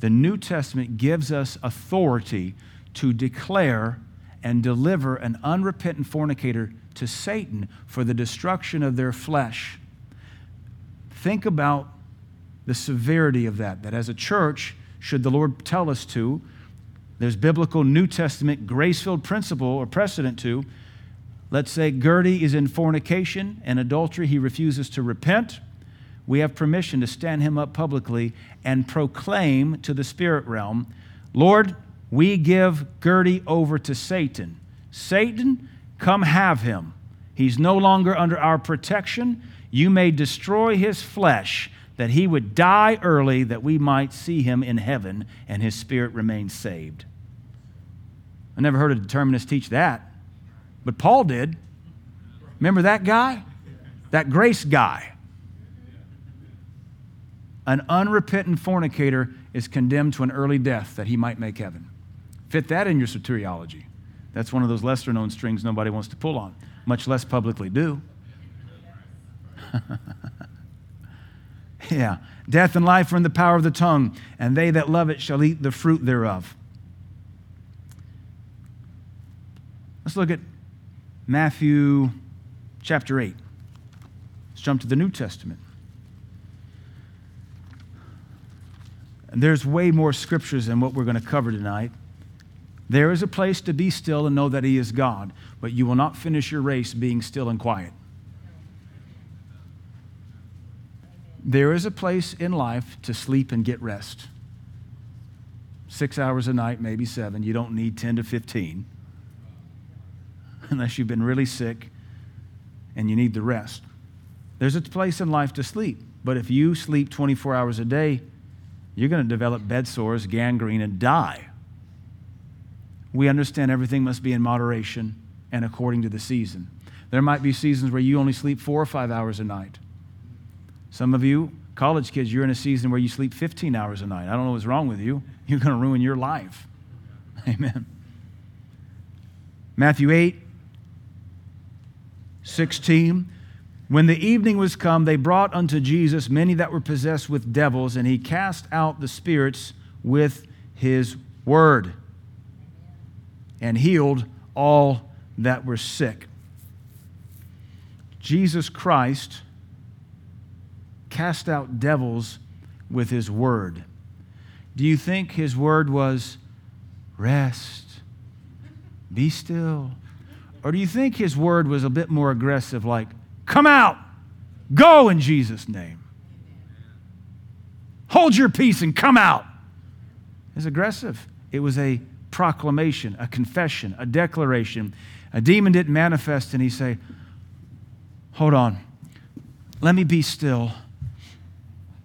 The New Testament gives us authority to declare and deliver an unrepentant fornicator to Satan for the destruction of their flesh. Think about the severity of that, that as a church, should the Lord tell us to, there's biblical New Testament grace filled principle or precedent to. Let's say Gertie is in fornication and adultery, he refuses to repent. We have permission to stand him up publicly and proclaim to the spirit realm, Lord, we give Gertie over to Satan. Satan, Come have him. He's no longer under our protection. You may destroy his flesh. that he would die early that we might see him in heaven and his spirit remain saved. I never heard a determinist teach that, but Paul did. Remember that guy? That grace guy. An unrepentant fornicator is condemned to an early death that he might make heaven. Fit that in your soteriology. That's one of those lesser known strings nobody wants to pull on, much less publicly do. yeah. Death and life are in the power of the tongue, and they that love it shall eat the fruit thereof. Let's look at Matthew chapter 8. Let's jump to the New Testament. And there's way more scriptures than what we're going to cover tonight. There is a place to be still and know that He is God, but you will not finish your race being still and quiet. There is a place in life to sleep and get rest. Six hours a night, maybe seven. You don't need 10 to 15 unless you've been really sick and you need the rest. There's a place in life to sleep, but if you sleep 24 hours a day, you're going to develop bed sores, gangrene, and die. We understand everything must be in moderation and according to the season. There might be seasons where you only sleep four or five hours a night. Some of you, college kids, you're in a season where you sleep 15 hours a night. I don't know what's wrong with you. You're going to ruin your life. Amen. Matthew 8, 16. When the evening was come, they brought unto Jesus many that were possessed with devils, and he cast out the spirits with his word and healed all that were sick. Jesus Christ cast out devils with his word. Do you think his word was rest, be still? Or do you think his word was a bit more aggressive, like, come out, go in Jesus' name? Hold your peace and come out. It's aggressive. It was a proclamation, a confession, a declaration. A demon didn't manifest and he say, Hold on, let me be still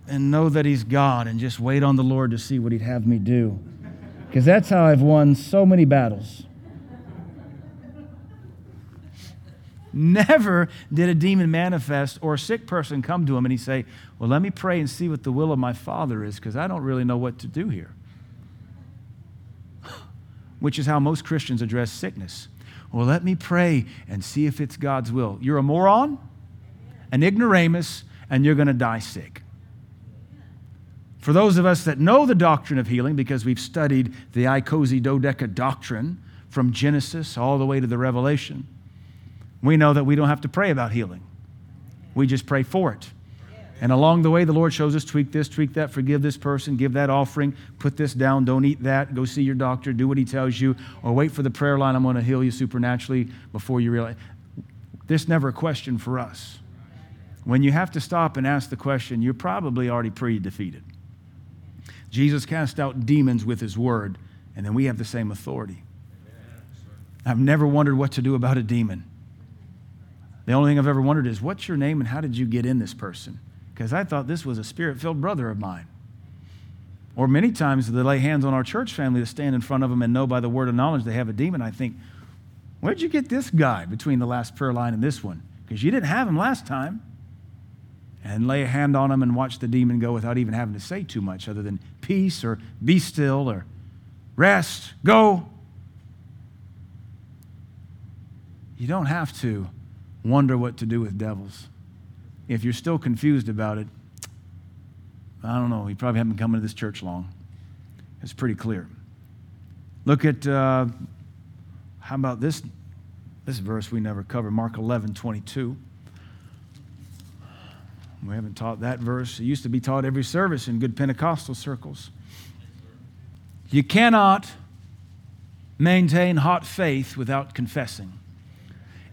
and know that He's God and just wait on the Lord to see what He'd have me do. Because that's how I've won so many battles. Never did a demon manifest or a sick person come to him and he say, Well, let me pray and see what the will of my Father is because I don't really know what to do here. Which is how most Christians address sickness. Well, let me pray and see if it's God's will. You're a moron, an ignoramus, and you're going to die sick. For those of us that know the doctrine of healing, because we've studied the Dodeca doctrine from Genesis all the way to the Revelation, we know that we don't have to pray about healing. We just pray for it. And along the way, the Lord shows us tweak this, tweak that, forgive this person, give that offering, put this down, don't eat that, go see your doctor, do what he tells you, or wait for the prayer line, I'm going to heal you supernaturally before you realize. This never a question for us. When you have to stop and ask the question, you're probably already pre defeated. Jesus cast out demons with his word, and then we have the same authority. I've never wondered what to do about a demon. The only thing I've ever wondered is, what's your name and how did you get in this person? Because I thought this was a spirit filled brother of mine. Or many times they lay hands on our church family to stand in front of them and know by the word of knowledge they have a demon. I think, where'd you get this guy between the last prayer line and this one? Because you didn't have him last time and lay a hand on him and watch the demon go without even having to say too much other than peace or be still or rest, go. You don't have to wonder what to do with devils. If you're still confused about it, I don't know. You probably haven't come into this church long. It's pretty clear. Look at, uh, how about this, this verse we never covered, Mark 11, 22. We haven't taught that verse. It used to be taught every service in good Pentecostal circles. You cannot maintain hot faith without confessing.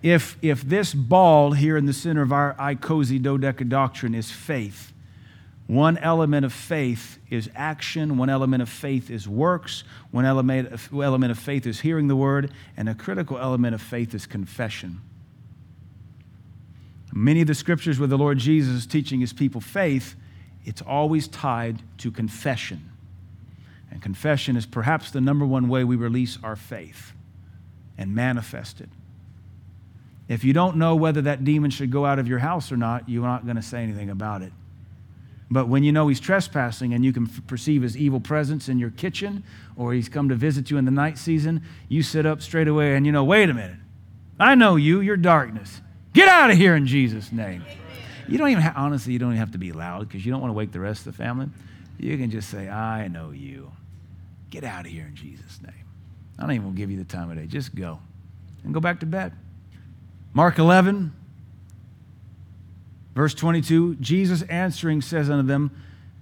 If, if this ball here in the center of our Dodeca doctrine is faith, one element of faith is action, one element of faith is works, one element of, element of faith is hearing the word, and a critical element of faith is confession. Many of the scriptures where the Lord Jesus is teaching his people faith it's always tied to confession. And confession is perhaps the number one way we release our faith and manifest it. If you don't know whether that demon should go out of your house or not, you're not going to say anything about it. But when you know he's trespassing and you can f- perceive his evil presence in your kitchen or he's come to visit you in the night season, you sit up straight away and you know, wait a minute. I know you, you're darkness. Get out of here in Jesus' name. You don't even, honestly, you don't even have to be loud because you don't want to wake the rest of the family. You can just say, I know you. Get out of here in Jesus' name. I don't even give you the time of day. Just go and go back to bed. Mark 11, verse 22 Jesus answering says unto them,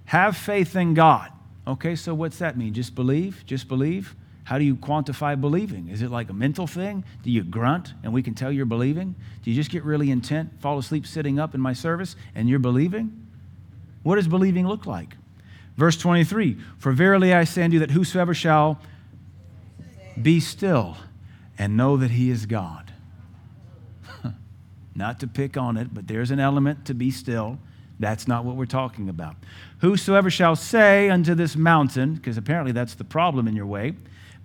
Have faith in God. Okay, so what's that mean? Just believe? Just believe? How do you quantify believing? Is it like a mental thing? Do you grunt and we can tell you're believing? Do you just get really intent, fall asleep sitting up in my service, and you're believing? What does believing look like? Verse 23 For verily I say unto you that whosoever shall be still and know that he is God. Not to pick on it, but there's an element to be still. That's not what we're talking about. Whosoever shall say unto this mountain, because apparently that's the problem in your way,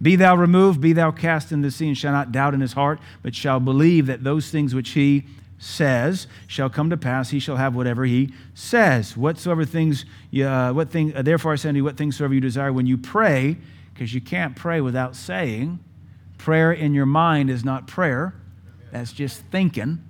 be thou removed, be thou cast into the sea, and shall not doubt in his heart, but shall believe that those things which he says shall come to pass. He shall have whatever he says. Whatsoever things, uh, what thing, uh, therefore I say unto you, what things soever you desire when you pray, because you can't pray without saying. Prayer in your mind is not prayer, that's just thinking.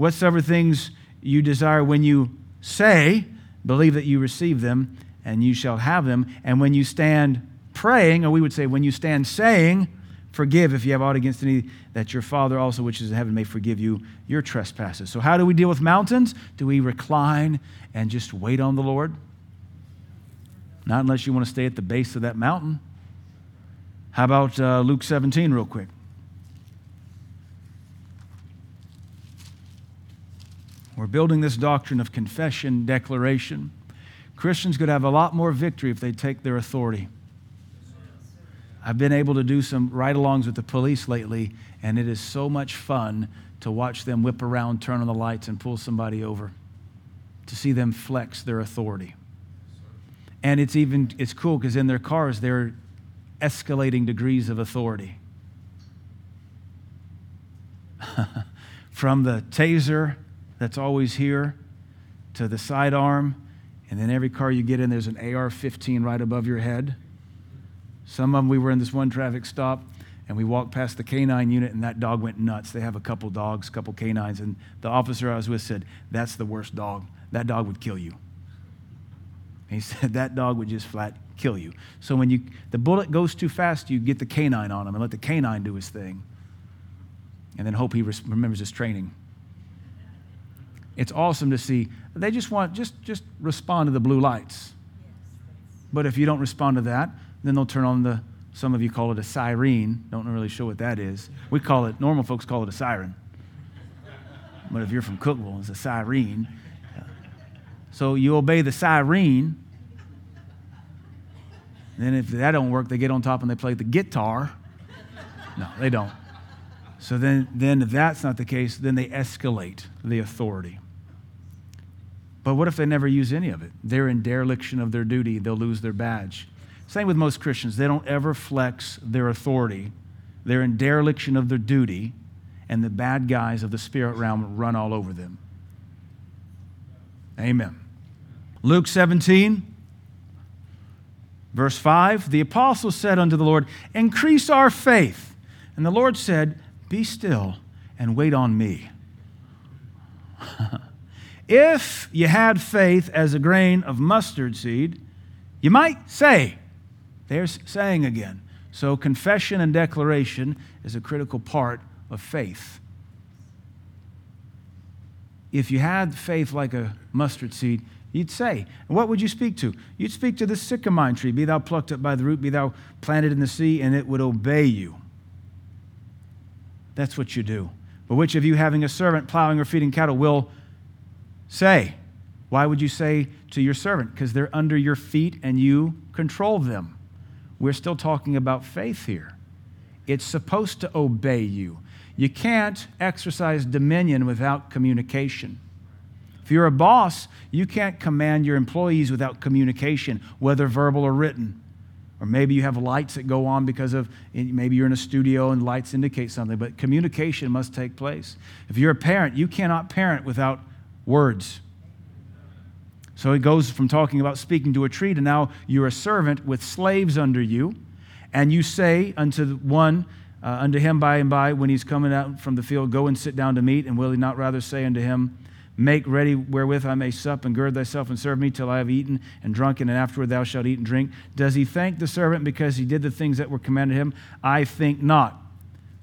Whatsoever things you desire when you say, believe that you receive them, and you shall have them. And when you stand praying, or we would say, when you stand saying, forgive if you have aught against any, that your Father also, which is in heaven, may forgive you your trespasses. So, how do we deal with mountains? Do we recline and just wait on the Lord? Not unless you want to stay at the base of that mountain. How about uh, Luke 17, real quick? We're building this doctrine of confession, declaration. Christians could have a lot more victory if they take their authority. I've been able to do some ride alongs with the police lately, and it is so much fun to watch them whip around, turn on the lights, and pull somebody over, to see them flex their authority. And it's even it's cool because in their cars they're escalating degrees of authority. From the taser that's always here to the sidearm, and then every car you get in, there's an AR 15 right above your head. Some of them, we were in this one traffic stop, and we walked past the canine unit, and that dog went nuts. They have a couple dogs, a couple canines, and the officer I was with said, That's the worst dog. That dog would kill you. he said, That dog would just flat kill you. So when you, the bullet goes too fast, you get the canine on him and let the canine do his thing, and then hope he remembers his training. It's awesome to see. They just want, just, just respond to the blue lights. But if you don't respond to that, then they'll turn on the, some of you call it a siren. Don't really sure what that is. We call it, normal folks call it a siren. But if you're from Cookeville, it's a siren. So you obey the siren. Then if that don't work, they get on top and they play the guitar. No, they don't. So then, then if that's not the case, then they escalate the authority. But what if they never use any of it? They're in dereliction of their duty. They'll lose their badge. Same with most Christians. They don't ever flex their authority. They're in dereliction of their duty, and the bad guys of the spirit realm run all over them. Amen. Luke 17, verse 5 The apostle said unto the Lord, Increase our faith. And the Lord said, Be still and wait on me. if you had faith as a grain of mustard seed, you might say, there's saying again. So, confession and declaration is a critical part of faith. If you had faith like a mustard seed, you'd say, and what would you speak to? You'd speak to the sycamore tree, be thou plucked up by the root, be thou planted in the sea, and it would obey you. That's what you do. But which of you, having a servant plowing or feeding cattle, will say? Why would you say to your servant? Because they're under your feet and you control them. We're still talking about faith here. It's supposed to obey you. You can't exercise dominion without communication. If you're a boss, you can't command your employees without communication, whether verbal or written. Or maybe you have lights that go on because of maybe you're in a studio and lights indicate something, but communication must take place. If you're a parent, you cannot parent without words. So it goes from talking about speaking to a tree to now you're a servant with slaves under you, and you say unto one, uh, unto him by and by when he's coming out from the field, Go and sit down to meat, and will he not rather say unto him, Make ready wherewith I may sup, and gird thyself and serve me till I have eaten and drunken, and afterward thou shalt eat and drink. Does he thank the servant because he did the things that were commanded him? I think not.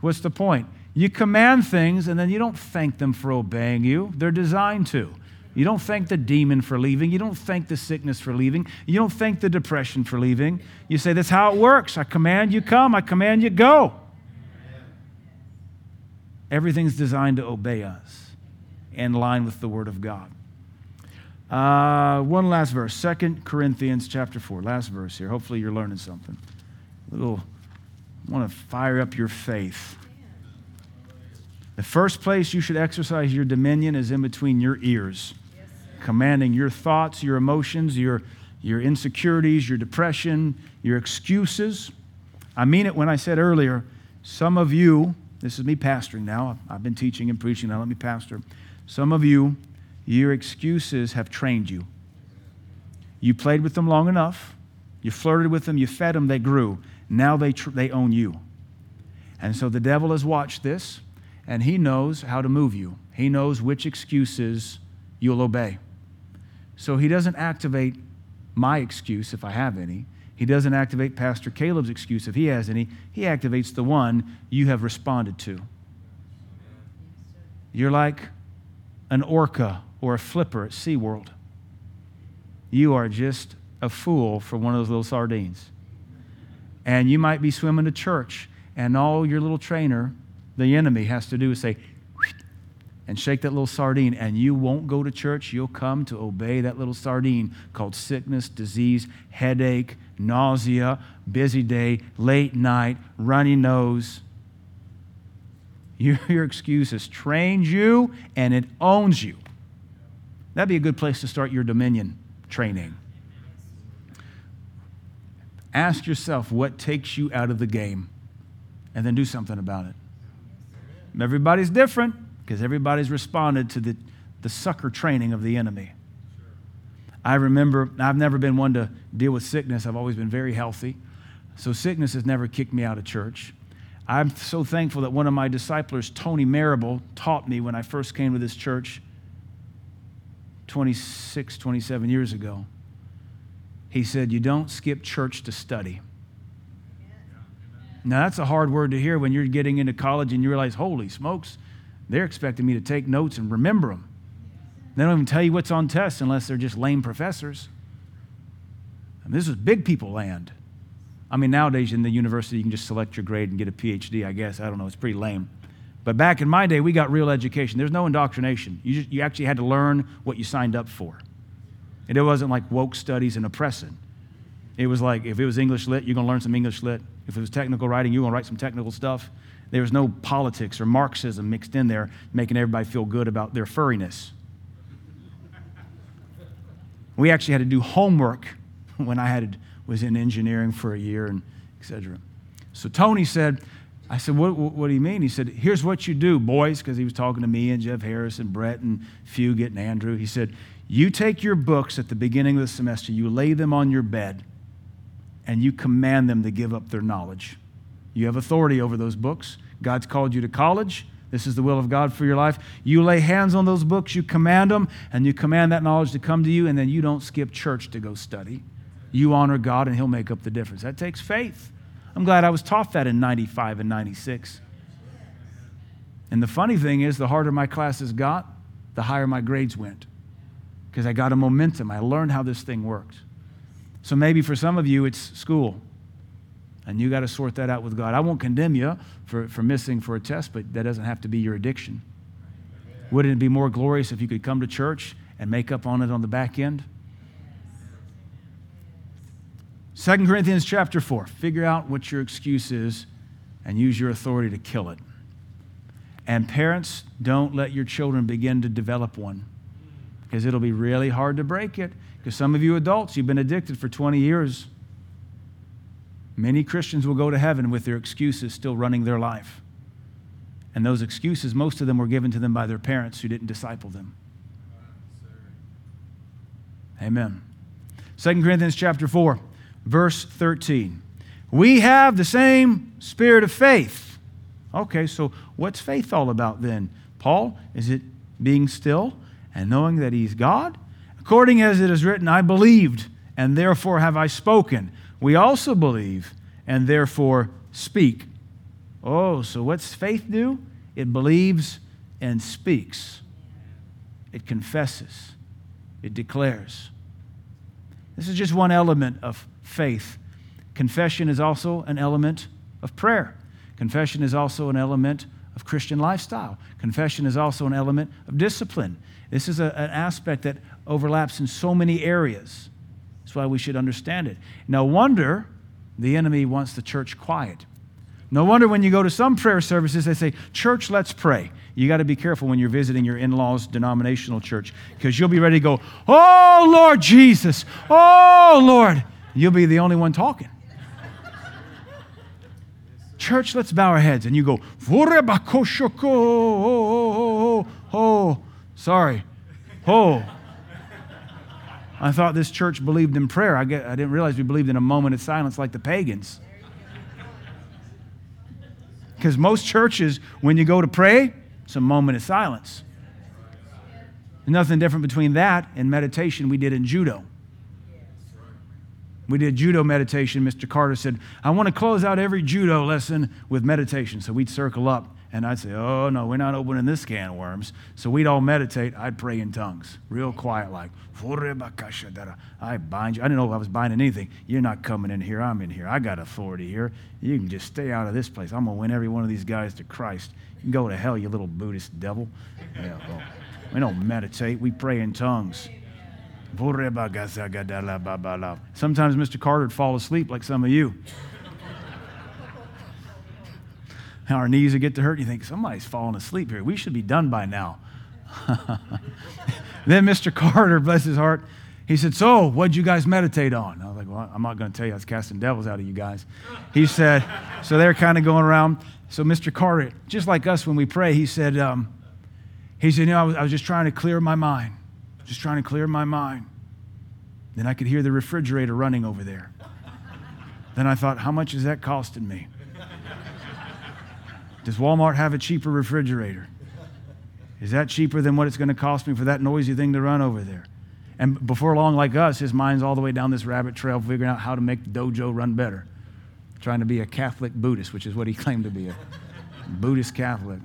What's the point? You command things, and then you don't thank them for obeying you. They're designed to. You don't thank the demon for leaving. You don't thank the sickness for leaving. You don't thank the depression for leaving. You say, That's how it works. I command you come, I command you go. Everything's designed to obey us in line with the Word of God. Uh, one last verse, Second Corinthians chapter 4. Last verse here. Hopefully you're learning something. A little, want to fire up your faith. The first place you should exercise your dominion is in between your ears, yes, commanding your thoughts, your emotions, your, your insecurities, your depression, your excuses. I mean it when I said earlier, some of you, this is me pastoring now, I've been teaching and preaching, now let me pastor. Some of you, your excuses have trained you. You played with them long enough, you flirted with them, you fed them, they grew. Now they, tr- they own you. And so the devil has watched this, and he knows how to move you. He knows which excuses you'll obey. So he doesn't activate my excuse if I have any. He doesn't activate Pastor Caleb's excuse if he has any. He activates the one you have responded to. You're like an orca or a flipper at SeaWorld. You are just a fool for one of those little sardines. And you might be swimming to church, and all your little trainer, the enemy, has to do is say, and shake that little sardine, and you won't go to church. You'll come to obey that little sardine called sickness, disease, headache, nausea, busy day, late night, runny nose. Your, your excuse has trained you and it owns you. That'd be a good place to start your dominion training. Ask yourself what takes you out of the game and then do something about it. Everybody's different because everybody's responded to the, the sucker training of the enemy. I remember, I've never been one to deal with sickness. I've always been very healthy. So sickness has never kicked me out of church. I'm so thankful that one of my disciples, Tony Marable, taught me when I first came to this church 26, 27 years ago. He said, You don't skip church to study. Now, that's a hard word to hear when you're getting into college and you realize, holy smokes, they're expecting me to take notes and remember them. They don't even tell you what's on tests unless they're just lame professors. This is big people land. I mean, nowadays in the university, you can just select your grade and get a PhD, I guess. I don't know. It's pretty lame. But back in my day, we got real education. There's no indoctrination. You, just, you actually had to learn what you signed up for. And it wasn't like woke studies and oppressing. It was like if it was English lit, you're going to learn some English lit. If it was technical writing, you're going to write some technical stuff. There was no politics or Marxism mixed in there, making everybody feel good about their furriness. We actually had to do homework when I had was in engineering for a year and etc. So Tony said, I said, what, what, what, do you mean? He said, here's what you do, boys, because he was talking to me and Jeff Harris and Brett and Fugit and Andrew. He said, you take your books at the beginning of the semester, you lay them on your bed, and you command them to give up their knowledge. You have authority over those books. God's called you to college. This is the will of God for your life. You lay hands on those books, you command them, and you command that knowledge to come to you, and then you don't skip church to go study. You honor God, and He'll make up the difference. That takes faith. I'm glad I was taught that in 95 and 96. And the funny thing is, the harder my classes got, the higher my grades went because I got a momentum. I learned how this thing works. So maybe for some of you, it's school. And you got to sort that out with God. I won't condemn you for, for missing for a test, but that doesn't have to be your addiction. Wouldn't it be more glorious if you could come to church and make up on it on the back end? 2 Corinthians chapter 4. Figure out what your excuse is and use your authority to kill it. And parents, don't let your children begin to develop one. because it'll be really hard to break it. Because some of you adults, you've been addicted for 20 years. Many Christians will go to heaven with their excuses still running their life. And those excuses, most of them were given to them by their parents who didn't disciple them. Amen. 2 Corinthians chapter 4, verse 13. We have the same spirit of faith. Okay, so what's faith all about then? Paul, is it being still and knowing that he's God? According as it is written, I believed, and therefore have I spoken. We also believe, and therefore speak. Oh, so what's faith do? It believes and speaks, it confesses, it declares. This is just one element of faith. Confession is also an element of prayer. Confession is also an element of Christian lifestyle. Confession is also an element of discipline. This is a, an aspect that overlaps in so many areas. That's why we should understand it. No wonder the enemy wants the church quiet. No wonder when you go to some prayer services, they say, Church, let's pray. You got to be careful when you're visiting your in law's denominational church because you'll be ready to go, Oh, Lord Jesus, oh, Lord. You'll be the only one talking. Church, let's bow our heads. And you go, oh, sorry. Oh. I thought this church believed in prayer. I, get, I didn't realize we believed in a moment of silence like the pagans. Because most churches, when you go to pray, it's a moment of silence. There's nothing different between that and meditation we did in judo. We did judo meditation. Mr. Carter said, I want to close out every judo lesson with meditation. So we'd circle up and I'd say, Oh, no, we're not opening this can of worms. So we'd all meditate. I'd pray in tongues, real quiet, like, I bind you. I didn't know if I was binding anything. You're not coming in here. I'm in here. I got authority here. You can just stay out of this place. I'm going to win every one of these guys to Christ. You can go to hell, you little Buddhist devil. Yeah, well, we don't meditate, we pray in tongues. Sometimes Mr. Carter would fall asleep like some of you. Our knees would get to hurt. You think, somebody's falling asleep here. We should be done by now. then Mr. Carter, bless his heart, he said, So, what'd you guys meditate on? I was like, Well, I'm not going to tell you. I was casting devils out of you guys. He said, So they're kind of going around. So, Mr. Carter, just like us when we pray, he said, um, he said, You know, I was, I was just trying to clear my mind just trying to clear my mind. Then I could hear the refrigerator running over there. Then I thought, how much is that costing me? Does Walmart have a cheaper refrigerator? Is that cheaper than what it's going to cost me for that noisy thing to run over there? And before long, like us, his mind's all the way down this rabbit trail, figuring out how to make the dojo run better. Trying to be a Catholic Buddhist, which is what he claimed to be a Buddhist Catholic.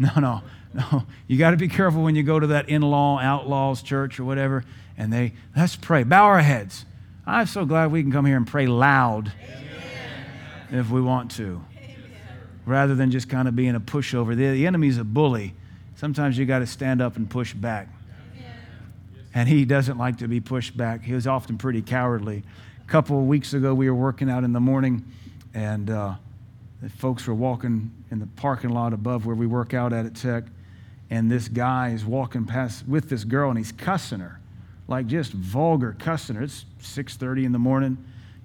No, no. No, you got to be careful when you go to that in law, outlaws church or whatever, and they, let's pray. Bow our heads. I'm so glad we can come here and pray loud Amen. if we want to. Rather than just kind of being a pushover. The, the enemy's a bully. Sometimes you got to stand up and push back. And he doesn't like to be pushed back. He was often pretty cowardly. A couple of weeks ago, we were working out in the morning, and uh, the folks were walking in the parking lot above where we work out at at Tech and this guy is walking past with this girl and he's cussing her like just vulgar cussing her it's 6.30 in the morning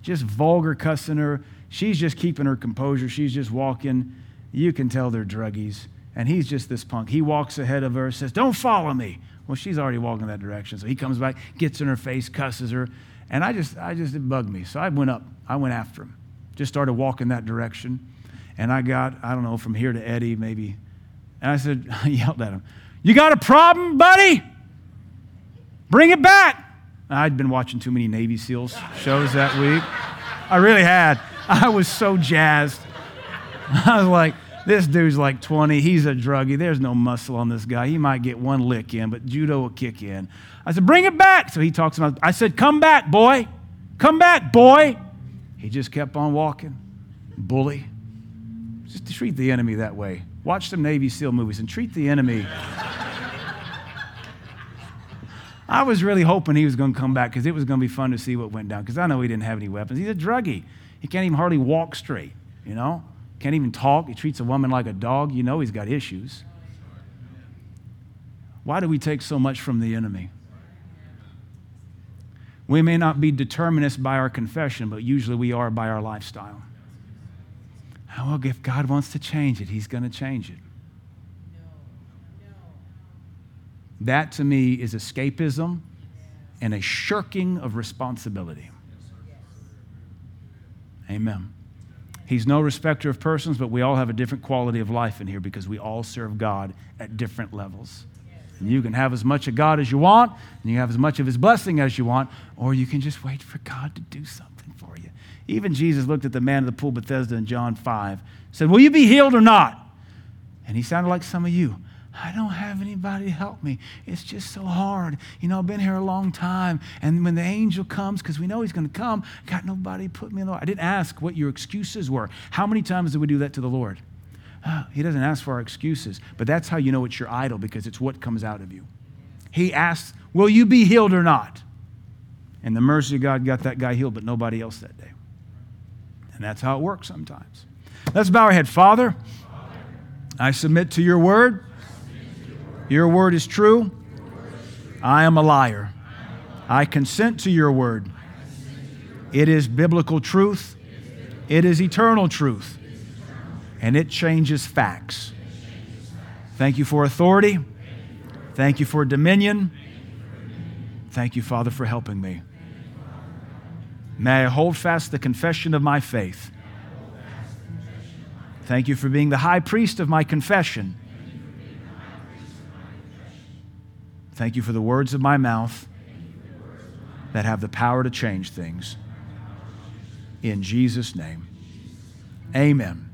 just vulgar cussing her she's just keeping her composure. She's just walking. You can tell they're druggies. And he's just this punk. He walks ahead of her says don't follow me. Well she's already walking that direction. So he comes back gets in her face cusses her. And i just i just it bugged me. So i went up. I went after him. Just started walking that direction. And i got i don't know from here to eddie maybe. And I said, I yelled at him, You got a problem, buddy? Bring it back. I'd been watching too many Navy SEALs shows that week. I really had. I was so jazzed. I was like, this dude's like 20. He's a druggie. There's no muscle on this guy. He might get one lick in, but judo will kick in. I said, bring it back. So he talks about, I said, come back, boy. Come back, boy. He just kept on walking. Bully. Just treat the enemy that way. Watch some Navy SEAL movies and treat the enemy. I was really hoping he was going to come back because it was going to be fun to see what went down because I know he didn't have any weapons. He's a druggie. He can't even hardly walk straight, you know? Can't even talk. He treats a woman like a dog. You know he's got issues. Why do we take so much from the enemy? We may not be determinists by our confession, but usually we are by our lifestyle. Oh, well, if God wants to change it, He's going to change it. That to me is escapism and a shirking of responsibility. Amen. He's no respecter of persons, but we all have a different quality of life in here because we all serve God at different levels. And you can have as much of God as you want, and you have as much of His blessing as you want, or you can just wait for God to do something for you. Even Jesus looked at the man at the pool Bethesda in John 5, said, Will you be healed or not? And he sounded like some of you. I don't have anybody to help me. It's just so hard. You know, I've been here a long time. And when the angel comes, because we know he's going to come, got nobody put me in the I didn't ask what your excuses were. How many times did we do that to the Lord? Uh, he doesn't ask for our excuses, but that's how you know it's your idol because it's what comes out of you. He asks, Will you be healed or not? And the mercy of God got that guy healed, but nobody else that day. And that's how it works sometimes. Let's bow our head. Father, I submit to your word. Your word is true. I am a liar. I consent to your word. It is biblical truth, it is eternal truth, and it changes facts. Thank you for authority. Thank you for dominion. Thank you, Father, for helping me. May I hold fast the confession of my faith. Thank you for being the high priest of my confession Thank you for the words of my mouth that have the power to change things. In Jesus' name, amen.